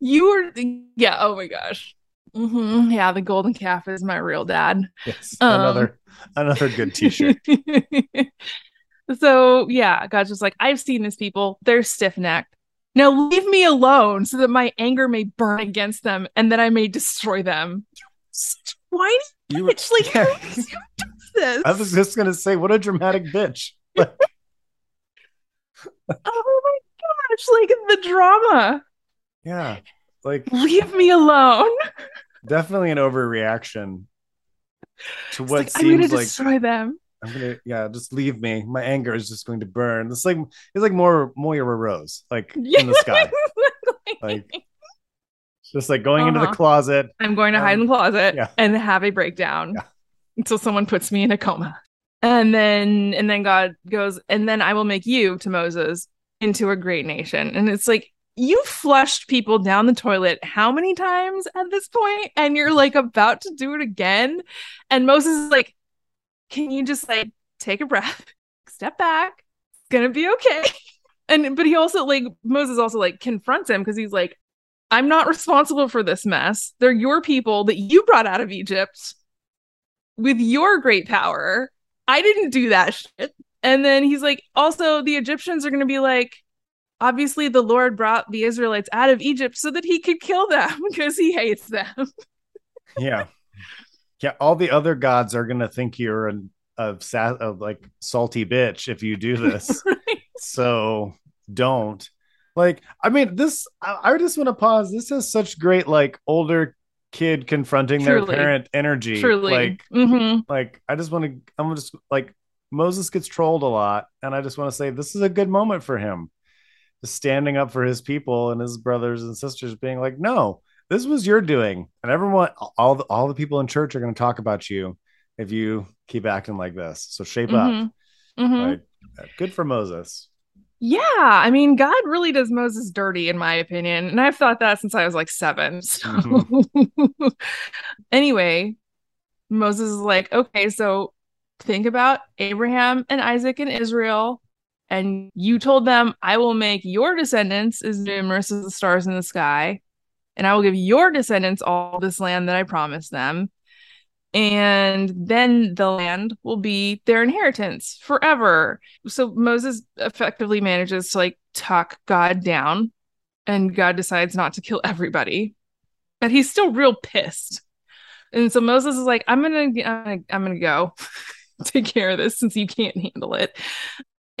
You were yeah, oh my gosh. hmm Yeah, the golden calf is my real dad. Yes. Um, another another good t-shirt. so yeah, God's just like, I've seen these people. They're stiff necked. Now leave me alone so that my anger may burn against them and that I may destroy them. Why You bitch? Like Yeah. who does this? I was just gonna say, what a dramatic bitch. Like, oh my gosh, like the drama. yeah. Like Leave me alone. definitely an overreaction to what like, I'm gonna seems like destroy them. I'm gonna yeah, just leave me. My anger is just going to burn. It's like it's like more Moira Rose, like in the sky. Like just like going into the Uh-huh. closet. I'm going to hide in the closet yeah. and have a breakdown Yeah. until someone puts me in a coma. And then and then God goes, and then I will make you to Moses into a great nation. And it's like you flushed people down the toilet how many times at this point? And you're like about to do it again. And Moses is like, Can you just like take a breath, step back? It's gonna be okay. And but he also like Moses also like confronts him because he's like, I'm not responsible for this mess. They're your people that you brought out of Egypt with your great power. I didn't do that shit. And then he's like, also, the Egyptians are going to be like, obviously, the Lord brought the Israelites out of Egypt so that he could kill them because he hates them. Yeah. Yeah. All the other gods are gonna think you're an a, sa- a like salty bitch if you do this. so don't. Like, I mean, this I, I just want to pause. This is such great, like older kid confronting Truly. their parent energy. Truly. Like, Mhm. like I just want to I'm just like Moses gets trolled a lot and I just want to say this is a good moment for him. Just standing up for his people and his brothers and sisters being like, "No, this was your doing." And everyone all the all the people in church are going to talk about you if you keep acting like this. So shape up. Mhm. Mhm. Like uh, good for Moses. Yeah, I mean, God really does Moses dirty, in my opinion. And I've thought that since I was like seven. So, anyway, Moses is like, okay, so think about Abraham and Isaac and Israel. And you told them, I will make your descendants as numerous as the stars in the sky. And I will give your descendants all this land that I promised them. And then the land will be their inheritance forever so Moses effectively manages to like talk God down, and God decides not to kill everybody, but he's still real pissed. And so Moses is like, "I'm gonna, I'm gonna, I'm gonna go take care of this since you can't handle it."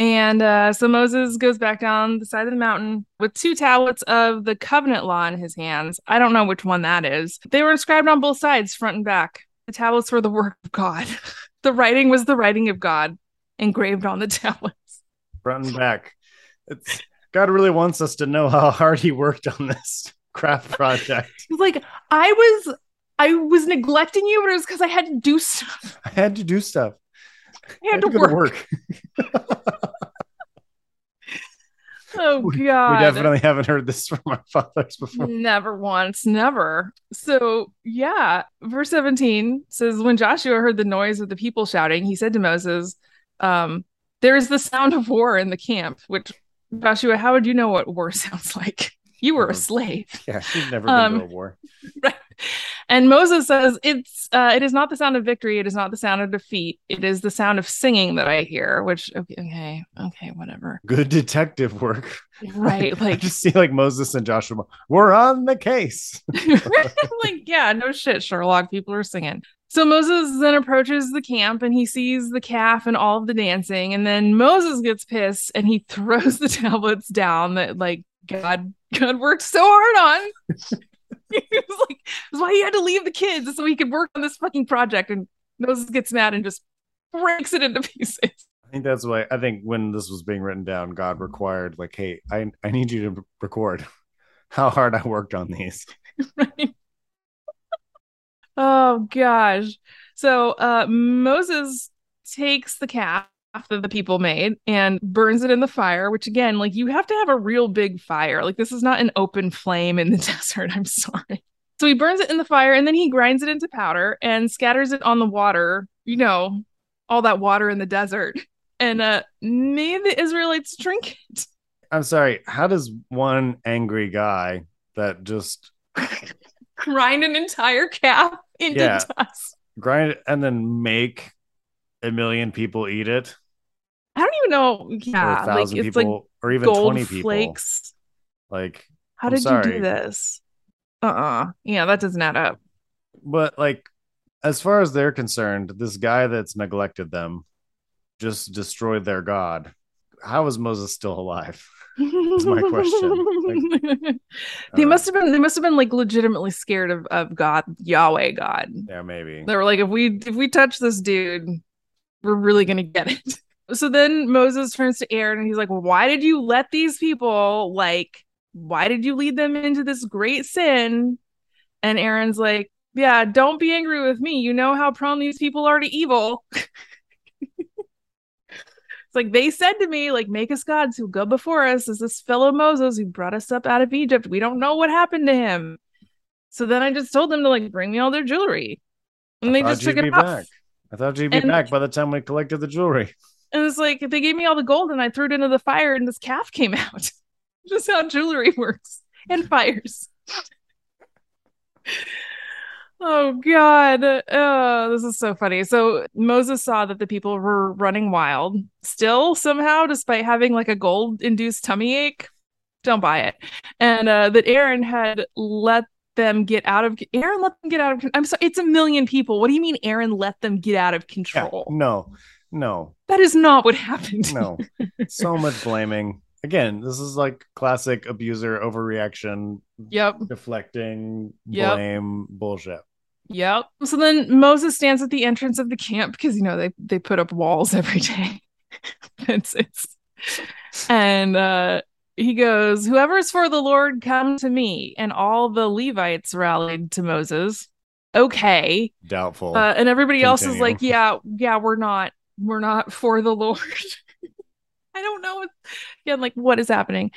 And uh, so Moses goes back down the side of the mountain with two tablets of the covenant law in his hands. I don't know which one that is. They were inscribed on both sides, front and back. The tablets were the work of God. the writing was the writing of God engraved on the tablets. Front and back. It's God really wants us to know how hard he worked on this craft project. He's like, I was I was neglecting you, but it was because I had to do stuff. I had to do stuff. I had, I to, go work. Oh We- god. We definitely haven't heard this from our fathers before. Never once, never. So, yeah, verse 17 says when Joshua heard the noise of the people shouting, he said to Moses, um, there is the sound of war in the camp, which Joshua, how would you know what war sounds like? You were a slave. Yeah, she's never been Um, to a war. right. And Moses says, "It's uh, it is not the sound of victory. It is not the sound of defeat. It is the sound of singing that I hear." Which okay, okay, okay whatever. Good detective work. Right, I like, just see like Moses and Joshua. We're on the case. like yeah, no shit, Sherlock. People are singing. So Moses then approaches the camp and he sees the calf and all of the dancing, and then Moses gets pissed and he throws the tablets down that like God God worked so hard on. he was like, that's why he had to leave the kids so he could work on this fucking project. And Moses gets mad and just breaks it into pieces. I think that's why I think when this was being written down, God required like, hey, I I need you to record how hard I worked on these. right? Oh gosh. So uh Moses takes the calf that the people made and burns it in the fire, which again, like you have to have a real big fire. Like this is not an open flame in the desert. I'm sorry. So he burns it in the fire and then he grinds it into powder and scatters it on the water, you know, all that water in the desert. And uh made the Israelites drink it. I'm sorry. How does one angry guy that just Grind an entire calf into Yeah. dust. grind it and then make a million people eat it, I don't even know. Yeah, like it's people, like or even twenty people? flakes. Like, How I'm did you do this? Uh uh Yeah, that doesn't add up. but like, as far as they're concerned, this guy that's neglected them just destroyed their god. How is Moses still alive? my question. they Uh, must have been. They must have been like legitimately scared of of God, Yahweh God. Yeah, maybe. They were like, if we if we touch this dude, we're really gonna get it. So then Moses turns to Aaron and he's like, well, why did you let these people like? Why did you lead them into this great sin? And Aaron's like, yeah, don't be angry with me. You know how prone these people are to evil. It's like they said to me, like, make us gods who go before us Is this fellow Moses who brought us up out of Egypt. We don't know what happened to him. So then I just told them to like bring me all their jewelry. And they just took it off. back. I thought you'd be And- back by the time we collected the jewelry. And it's like they gave me all the gold and I threw it into the fire and this calf came out. just how jewelry works and fires. Oh God. Oh, this is so funny. So Moses saw that the people were running wild still somehow, despite having like a gold induced tummy ache. Don't buy it. And uh that Aaron had let them get out of Aaron let them get out of I'm sorry, it's a million people. What do you mean Aaron let them get out of Yeah, control? no, no, That is not what happened. no. so much blaming. Again, this is like classic abuser overreaction, Yep. deflecting, Yep. blame, bullshit. Yep. So then Moses stands at the entrance of the camp because you know they they put up walls every day. Fences. And uh he goes, Whoever's for the Lord, come to me. And all the Levites rallied to Moses. Okay. Doubtful. Uh, and everybody else is like, Yeah, yeah, we're not, we're not for the Lord. I don't know. what- Yeah, like what is happening?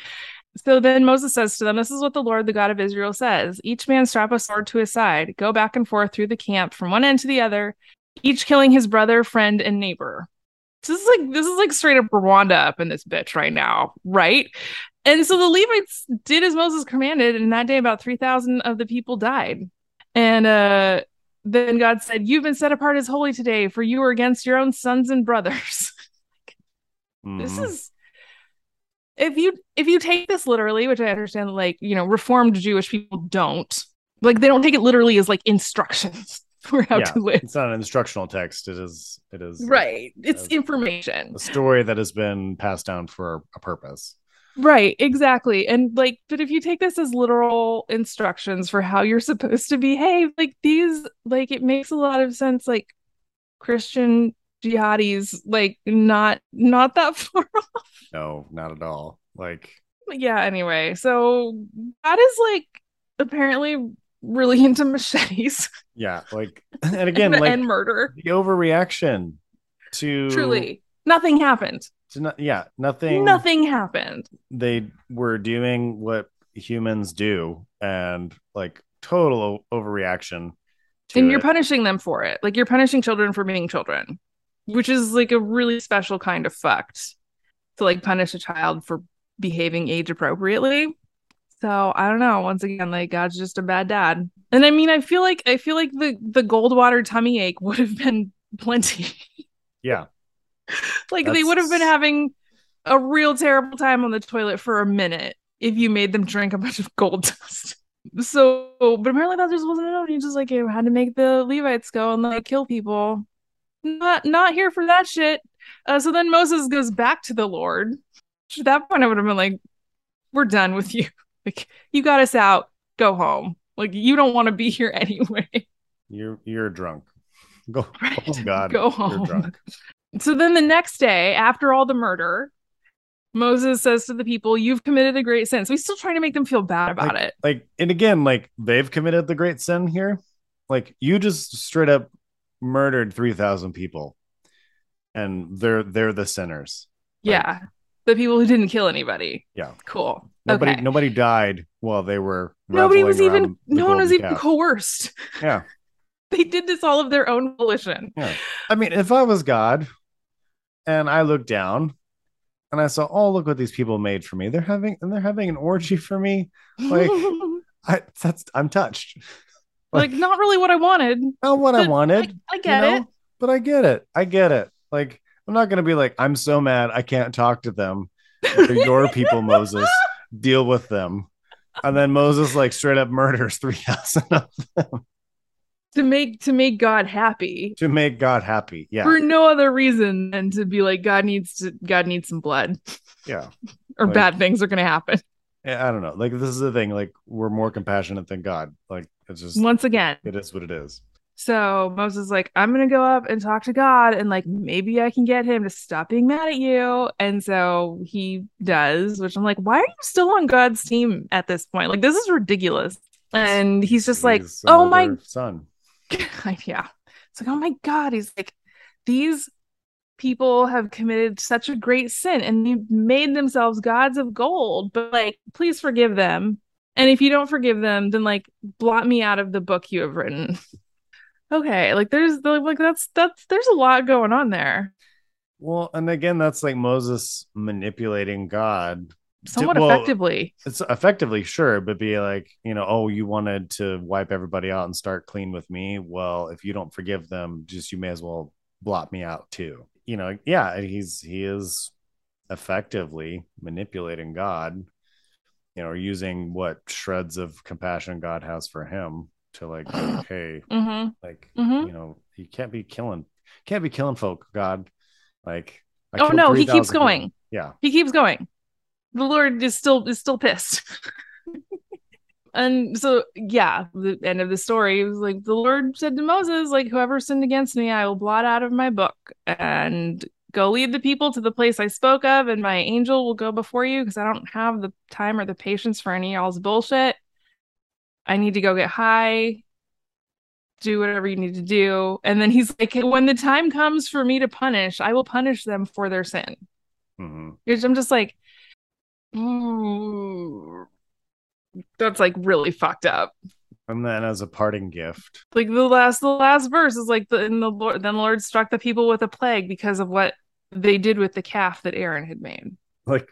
So then Moses says to them, This is what the Lord, the God of Israel, says. Each man strap a sword to his side, go back and forth through the camp from one end to the other, each killing his brother, friend, and neighbor. This is like this is like straight up Rwanda up in this bitch right now, right? And so the Levites did as Moses commanded, and that day about three thousand of the people died. And uh then God said, You've been set apart as holy today, for you are against your own sons and brothers. This Mhm. is if you if you take this literally, which I understand like, you know, reformed Jewish people don't. Like they don't take it literally as like instructions for how Yeah. to live. It's not an instructional text. It is. It is Right. It's Uh, information. a story that has been passed down for a purpose. Right, exactly. And like, but if you take this as literal instructions for how you're supposed to behave, like these, like it makes a lot of sense. Like Christian jihadis, like not not that far off. No, not at all. Like yeah. Anyway, so that is like apparently really into machetes yeah, like and again, and, like and murder. the overreaction to Truly, nothing happened. to not, yeah, nothing. Nothing happened. They were doing what humans do, and like total overreaction. To and you're punishing them for it. Like you're punishing children for being children. Which is like a really special kind of fucked to like punish a child for behaving age appropriately. So I don't know. Once again, like God's just a bad dad. And I mean, I feel like I feel like the the Goldwater tummy ache would have been plenty. Yeah. like they would have been having a real terrible time on the toilet for a minute if you made them drink a bunch of gold dust. So, but apparently that just wasn't enough. You just like you had to make the Levites go and like kill people. Not not here for that shit. Uh, so then Moses goes back to the Lord. At that point, I would have been like, "We're done with you. Like, you got us out. Go home. Like, you don't want to be here anyway. You're you're drunk. Go. Right. Oh God. Go You're home." drunk. So then the next day, after all the murder, Moses says to the people, You've committed a great sin. So he's still trying to make them feel bad about it. Like, and again, like they've committed the great sin here. Like you just straight up murdered three thousand people, and they're they're the sinners. Yeah. The people who didn't kill anybody. Yeah. Cool. Nobody okay. nobody died while they were. Nobody was even no one was golden even coerced. Yeah. They did this all of their own volition. yeah I mean, if I was God and I looked down and I saw, oh, look what these people made for me. They're having and they're having an orgy for me. Like, I that's I'm touched. Like not really what I wanted. Not what I wanted. I, I get you know? it. But I get it. I get it. Like, I'm not gonna be like, I'm so mad I can't talk to them. They're your people, Moses. Deal with them. And then Moses like straight up murders three thousand of them. to make to make God happy. to make God happy. Yeah. For no other reason than to be like God needs to God needs some blood Yeah. or Like- bad things are gonna happen. I don't know. Like this is the thing. Like we're more compassionate than God. Like it's just Once again. it is what it is. So Moses is like, I'm gonna go up and talk to God and like maybe I can get him to stop being mad at you. And so he does, which I'm like, why are you still on God's team at this point? Like this is ridiculous. And he's just like, He's an oh my son. yeah. It's like, oh my God. He's like, these people have committed such a great sin and they've made themselves gods of gold, but like, please forgive them. And if you don't forgive them, then like blot me out of the book you have written. okay. Like there's like that's that's there's a lot going on there. Well, and again, that's like Moses manipulating God. Somewhat well, effectively. It's effectively sure, but be like, you know, oh, you wanted to wipe everybody out and start clean with me. Well, if you don't forgive them, just you may as well blot me out too. You know, yeah, he's he is effectively manipulating God, you know, using what shreds of compassion God has for him to like, hey, Mm-hmm. like, Mhm. you know, you can't be killing, can't be killing folk, God. Like, I Oh no, he 3,000 keeps people. going. Yeah. he keeps going the lord is still is still pissed and so yeah the end of the story was like the lord said to moses like whoever sinned against me i will blot out of my book and go lead the people to the place i spoke of and my angel will go before you because i don't have the time or the patience for any of y'all's bullshit i need to go get high do whatever you need to do and then he's like when the time comes for me to punish i will punish them for their sin hmm which I'm just like, ooh, that's like really fucked up. And then as a parting gift, Like the last, the last verse is like the in the Lord. Then the Lord struck the people with a plague because of what they did with the calf that Aaron had made. like,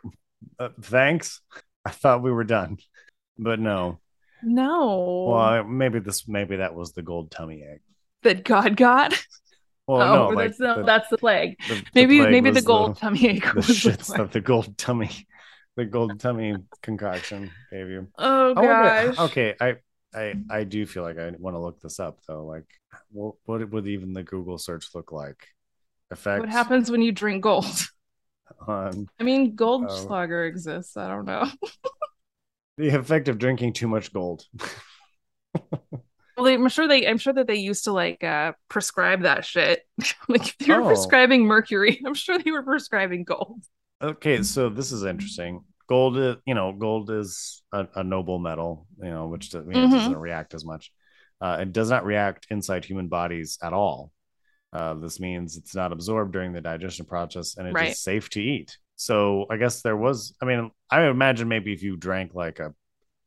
uh, thanks. I thought we were done, but no. No, Well, maybe this, maybe that was the gold tummy egg. that God got. Well, oh, no, like that's no, the- that's the plague. the- the Maybe plague maybe the gold tummy ache the was the shits that the gold tummy, the gold tummy concoction gave you. Oh I wonder- gosh. okay, I, I, I do feel like I want to look this up though. Like, what, what would even the Google search look like? Effects What happens when you drink gold? on I mean, Oh. Goldschlager exists. I don't know. the effect of drinking too much gold? Well, they, I'm sure they. I'm sure that they used to like uh prescribe that shit. like if they were Oh. prescribing mercury, I'm sure they were prescribing gold. Okay, so this is interesting. Gold, is, you know, gold is a, a noble metal, you know, which does- Mhm. doesn't react as much. Uh, it does not react inside human bodies at all. Uh, this means it's not absorbed during the digestion process and it is Right. safe to eat. So I guess there was, I mean, I imagine maybe if you drank like a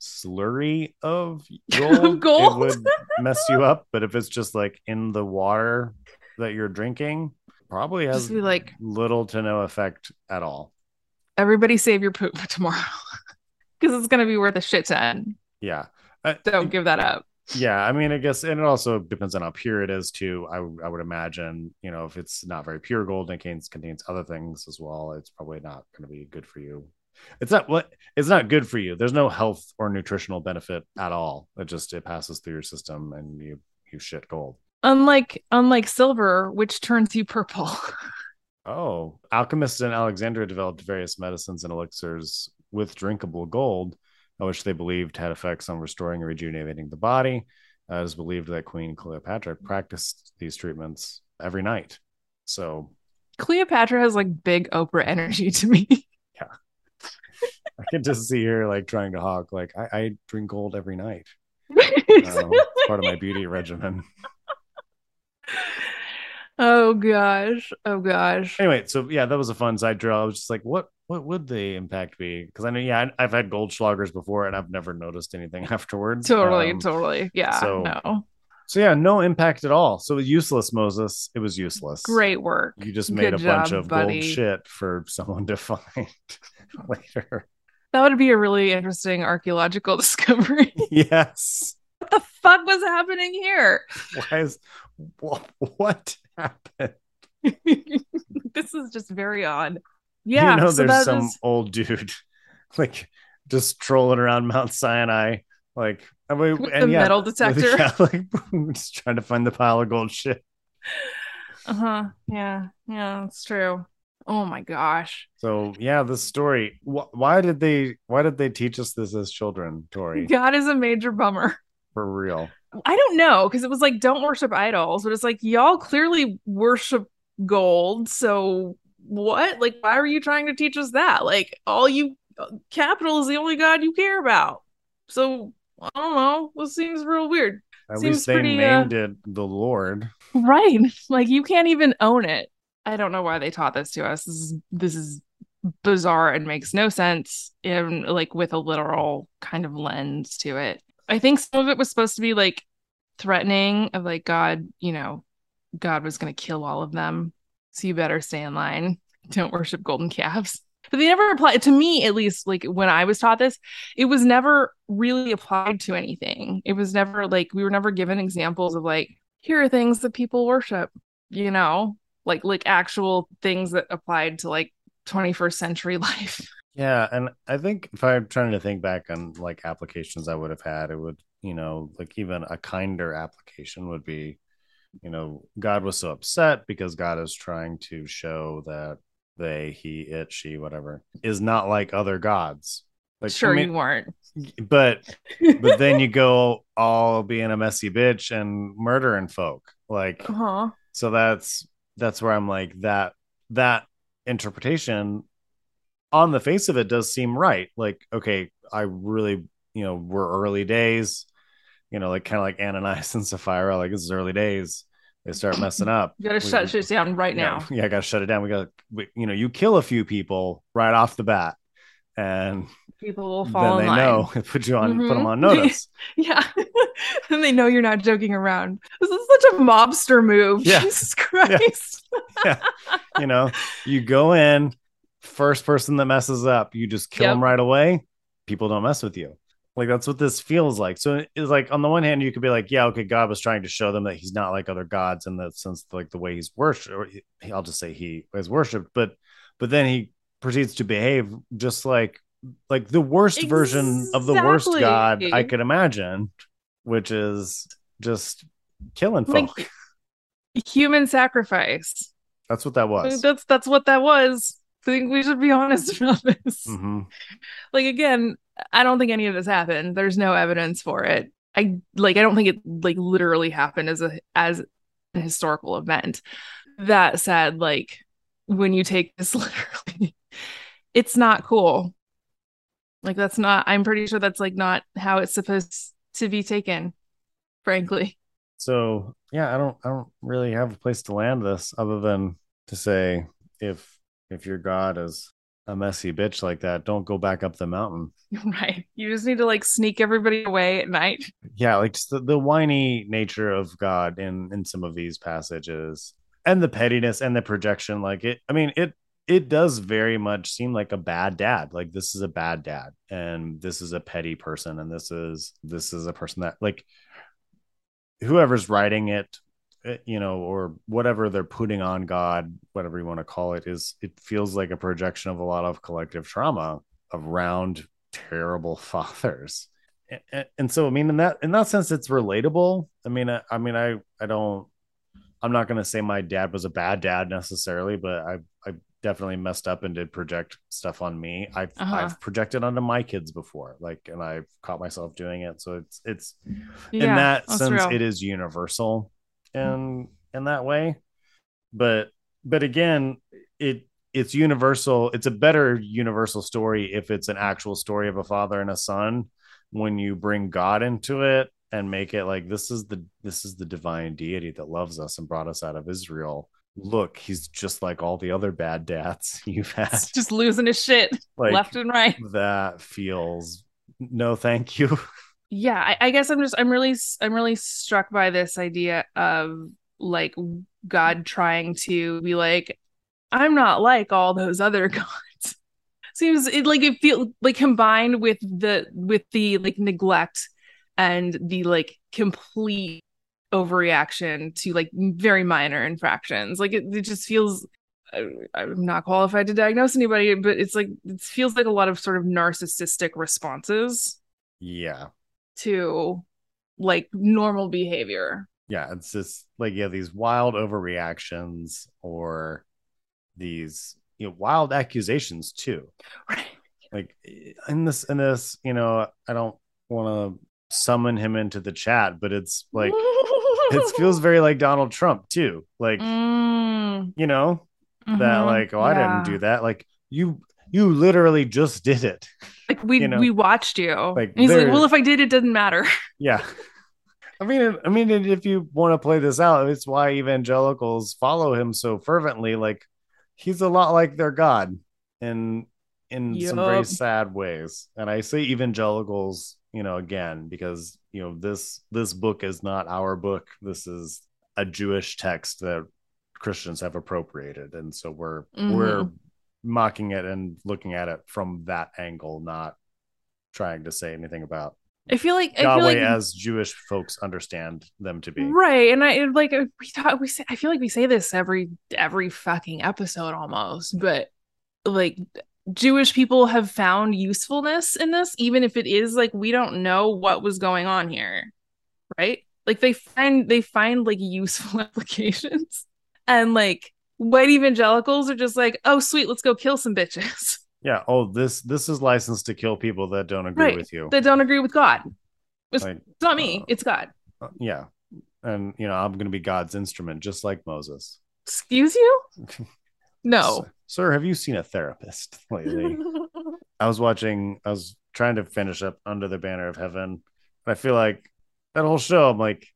slurry of gold, Gold? it would mess you up. But if it's just like in the water that you're drinking, Probably has like, little to no effect at all. everybody save your poop for tomorrow. Because it's gonna be worth a shit ton. Yeah. Uh, Don't give that up. Yeah, I mean, I guess, and it also depends on how pure it is too. I I would imagine, you know, if it's not very pure gold and contains contains other things as well, it's probably not going to be good for you. It's not what it's not good for you. There's no health or nutritional benefit at all. It just it passes through your system and you you shit gold. Unlike unlike silver, which turns you purple. Oh, alchemists in Alexandria developed various medicines and elixirs with drinkable gold, which they believed had effects on restoring and rejuvenating the body. Uh, it is believed that Queen Cleopatra practiced these treatments every night. So Cleopatra has like big Oprah energy to me. yeah. I can just see her like trying to hawk, like, I, I drink gold every night. Um, it's part of my beauty regimen. oh gosh. Oh gosh. Anyway, so yeah, that was a fun side drill. I was just like, what what would the impact be? Because I know, yeah, I've had Goldschlagers before and I've never noticed anything afterwards. Totally, Um, totally. Yeah. so- no. So yeah, no impact at all. So useless, Moses. It was useless. Great work. You just made Good a bunch of buddy. gold shit for someone to find later. That would be a really interesting archaeological discovery. yes. what the fuck was happening here? Why is wha- what happened? this is just very odd. Yeah. you know, so there's some is- old dude like just trolling around Mount Sinai, like I mean, With and the yeah, metal detector. yeah, like just trying to find the pile of gold shit. Uh-huh. Yeah. Yeah, that's true. Oh my gosh. So yeah, this story. Wh- why did they? Why did they teach us this as children, Tori? God is a major bummer. For real. I don't know because it was like don't worship idols, but it's like y'all clearly worship gold. So what? Like, why are you trying to teach us that? Like, all you capital is the only god you care about. So I don't know. This seems real weird, At Seems least they pretty, uh, named it the Lord. right? Like, you can't even own it. I don't know why they taught this to us. This is this is bizarre and makes no sense in like with a literal kind of lens to it. I think some of it was supposed to be like threatening of like God, you know, God was going to kill all of them. So you better stay in line. Don't worship golden calves. But they never applied to me, at least, like when I was taught this, it was never really applied to anything. It was never like we were never given examples of like, here are things that people worship, you know, like like actual things that applied to like 21st century life. Yeah, and I think if I'm trying to think back on like applications I would have had, it would, you know, like even a kinder application would be, you know, God was so upset because God is trying to show that they, he, it, she, whatever, is not like other gods. Like, I sure mean, you weren't. but but then you go all being a messy bitch and murdering folk. Like uh-huh. so that's that's where I'm like that that interpretation on the face of it does seem right. Like, okay, I really, you know, we're early days, you know, like kind of like Ananias and Sapphira, like this is early days. They start messing up. You gotta We- shut shit down right yeah, now. Yeah, I gotta shut it down. We got we, you know, you kill a few people right off the bat, and People will fall then they line. know put you on put them on mm-hmm. notice. Yeah. and they know you're not joking around. This is such a mobster move. Yeah. Jesus Christ. Yeah. you know, you go in, first person that messes up, you just kill Yep. them right away. People don't mess with you. Like that's what this feels like. So it's like on the one hand, you could be like, yeah, okay, God was trying to show them that he's not like other gods in the sense like the way he's worshipped, or he, I'll just say he is worshipped, but but then he proceeds to behave just like like the worst version of the worst god I could imagine, which is just killing Like, folk. Human sacrifice. That's what that was. That's that's what that was. I think we should be honest about this. Mhm. Like again, I don't think any of this happened. There's no evidence for it. I like I don't think it like literally happened as a as an historical event. That said, like when you take this literally, it's not cool. Like that's not I'm pretty sure that's like not how it's supposed to be taken, frankly. So yeah, I don't I don't really have a place to land this other than to say if if your god is a messy bitch like that, don't go back up the mountain. Right. You just need to like sneak everybody away at night. Yeah, like just the, the whiny nature of God in in some of these passages and the pettiness and the projection like it i mean it it does very much seem like a bad dad like this is a bad dad and this is a petty person and this is this is a person that like whoever's writing it you know or whatever they're putting on god whatever you want to call it is it feels like a projection of a lot of collective trauma around terrible fathers. And, and so i mean in that in that sense it's relatable. I mean I, I mean i i don't i'm not going to say my dad was a bad dad necessarily but i i definitely messed up and did project stuff on me. I've Uh-huh. i've projected onto my kids before like and i've caught myself doing it. So it's it's in that sense real. it is universal in in that way. But but again it it's universal. It's a better universal story if it's an actual story of a father and a son when you bring god into it and make it like this is the this is the divine deity that loves us and brought us out of israel. Look he's just like all the other bad dads you've had. Just losing his shit like left and right. that feels no thank you yeah I, I guess i'm just i'm really i'm really struck by this idea of like god trying to be like i'm not like all those other gods. Seems it like it feel like combined with the with the like neglect and the like complete overreaction to like very minor infractions. Like it, it just feels i'm not qualified to diagnose anybody but it's like it feels like a lot of sort of narcissistic responses. Yeah to like normal behavior. yeah it's just like yeah these wild overreactions or these you know wild accusations too Right. like in this in this you know i don't want to summon him into the chat but it's like it feels very like donald trump too like Mm, you know that mhm, like oh i yeah. didn't do that like you you literally just did it Like we you know, we watched you. like, and he's like, well, if I did, it doesn't matter. Yeah. I mean, I mean, if you want to play this out, it's why evangelicals follow him so fervently. Like, he's a lot like their God, in in some very sad ways. And I say evangelicals, you know, again because you know this this book is not our book. This is a Jewish text that Christians have appropriated, and so we're we're mm-hmm. Mocking it and looking at it from that angle, not trying to say anything about I feel like I feel like as Jewish folks understand them to be. right, and I like uh, we talk. We say I feel like we say this every every fucking episode almost, but like Jewish people have found usefulness in this, even if it is like we don't know what was going on here, right? Like they find they find like useful applications, and like white evangelicals are just like, oh sweet, let's go kill some bitches Yeah. Oh, this this is licensed to kill people that don't agree Right. with you. that don't agree with God. It's, Like, it's not me, uh, it's God. uh, yeah. And you know, I'm going to be God's instrument, just like Moses. Excuse you? No. Sir, sir, have you seen a therapist lately? I was watching. I was trying to finish up Under the Banner of Heaven. And I feel like that whole show. I'm like,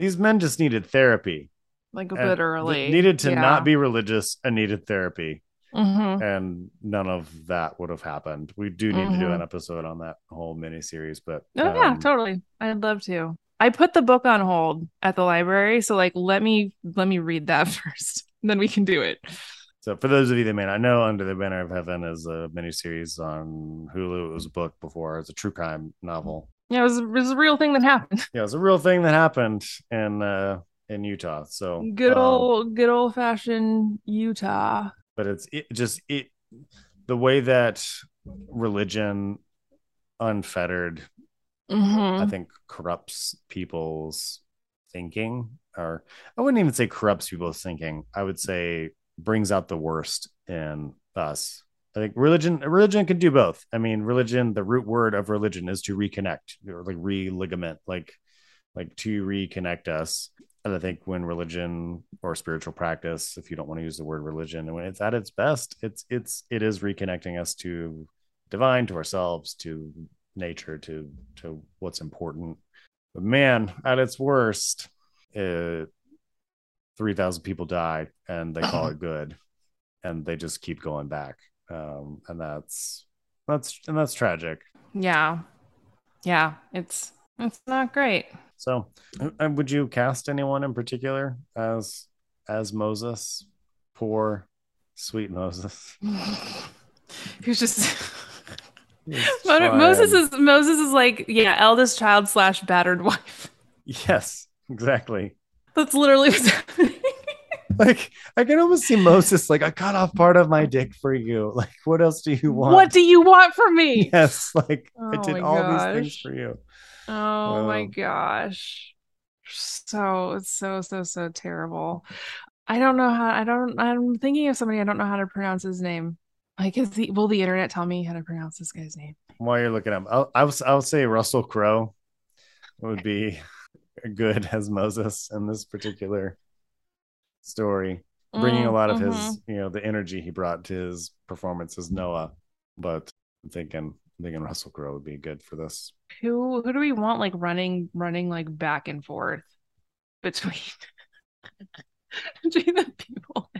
these men just needed therapy. Like a and bit th- needed to Yeah. not be religious and needed therapy. Mhm. and none of that would have happened. We do need to do Mhm. an episode on that whole mini series but Oh yeah, um, totally. I'd love to. I put the book on hold at the library, so like let me let me read that first. Then we can do it. So for those of you that may not know, Under the Banner of Heaven is a mini series on Hulu. It was a book before. It's a true crime novel. Yeah, it was, it was a real thing that happened. Yeah, it was a real thing that happened and uh in Utah. So Good um, old good old fashioned Utah. but it's it just it the way that religion unfettered Mhm. I think corrupts people's thinking, or I wouldn't even say corrupts people's thinking. I would say brings out the worst in us. I think religion religion can do both. I mean, religion, the root word of religion is to reconnect or like re-ligament, like like to reconnect us. And I think when religion or spiritual practice, if you don't want to use the word religion, when it's at its best, it's it's it is reconnecting us to divine, to ourselves, to nature, to to what's important. But man, at its worst, uh, three thousand people die, and they call it good, and they just keep going back, um, and that's that's and that's tragic. Yeah. Yeah, it's it's not great. So, uh, would you cast anyone in particular as as Moses. Poor, sweet Moses. Was just He's Mo- trying. Moses is Moses is like yeah, eldest child slash battered wife. Yes, exactly. That's literally what's happening. Like I can almost see Moses like I cut off part of my dick for you. Like what else do you want? What do you want from me? Yes, like I Oh did my all these things for you. Oh my Oh. gosh. So it's so so so terrible. I don't know how I don't I'm thinking of somebody I don't know how to pronounce his name. Like is the will the internet tell me how to pronounce this guy's name? While you're looking up, I'll I'll, I'll say Russell Crowe would be good as Moses in this particular story, bringing a Mm, lot of mhm. his you know the energy he brought to his performance as Noah. But I'm thinking I'm thinking Russell Crowe would be good for this. who who do we want like running running like back and forth between between the people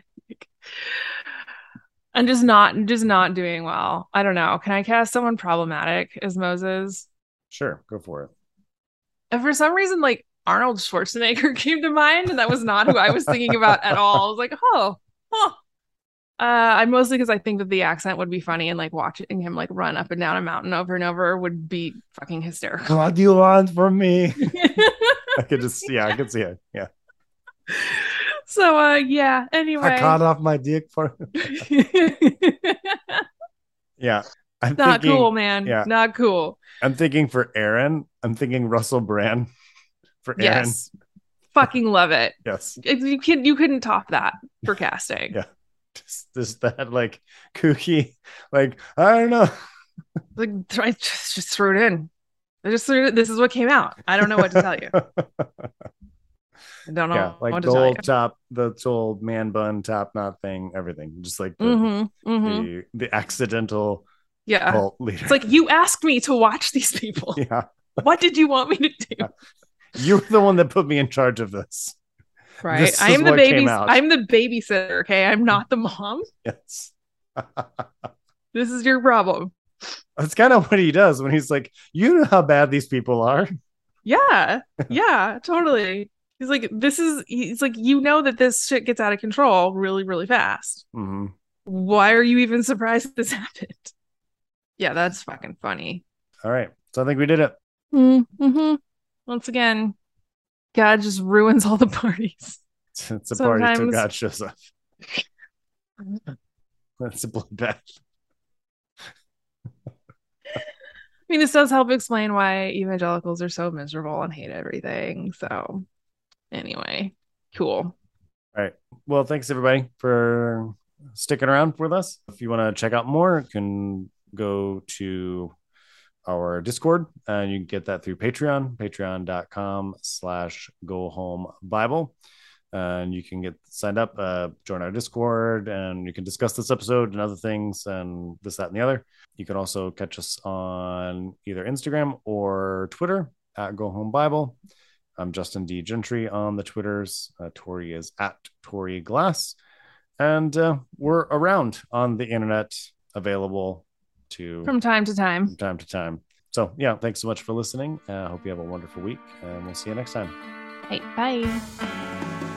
i'm just not just not doing well i don't know can i cast someone problematic as moses Sure, go for it. and for some reason like arnold schwarzenegger came to mind and that was not who i was thinking about at all i was like oh huh. Uh, I mostly because I think that the accent would be funny and like watching him like run up and down a mountain over and over would be fucking hysterical. What do you want from me? I could just yeah, I could see it. Yeah, so uh yeah anyway I cut off my dick for. Yeah, I'm not thinking, cool man yeah. not cool I'm thinking for Aaron. I'm thinking Russell Brand for Aaron. yes fucking love it Yes. If you can you couldn't top that for casting Yeah. Just, just that like kooky, like I don't know. like I just, just threw it in I just threw it this is what came out I don't know what to tell you I don't know yeah, like the to tell you old top, the old man bun top knot thing, everything. Just like the mm-hmm, mm-hmm. the, the accidental yeah cult leader. it's like you asked me to watch these people yeah, what did you want me to do Yeah. you're the one that put me in charge of this. Right This i am the baby i'm the babysitter okay i'm not the mom Yes. this is your problem That's kind of what he does when he's like, you know how bad these people are. Yeah, yeah, totally. He's like, this is, he's like, you know that this shit gets out of control really, really fast. hmm Why are you even surprised this happened? Yeah, that's fucking funny. All right. So I think we did it. Mm-hmm. Once again, God just ruins all the parties. It's a party till Sometimes- God shows up. That's a bloodbath. I mean, this does help explain why evangelicals are so miserable and hate everything. So, anyway, cool. All right. Well, thanks everybody for sticking around with us. If you want to check out more, you can go to our Discord and you can get that through Patreon, patreon.com slash go home Bible. And you can get signed up, uh, join our Discord, and you can discuss this episode and other things and this, that, and the other. You can also catch us on either Instagram or Twitter at Go Home Bible. I'm Justin D. Gentry on the Twitters. Uh, Tori is at Tori Glass. And uh, we're around on the internet, available to From time to time. from time to time. So, yeah, thanks so much for listening. I uh, hope you have a wonderful week, and we'll see you next time. Hey, bye.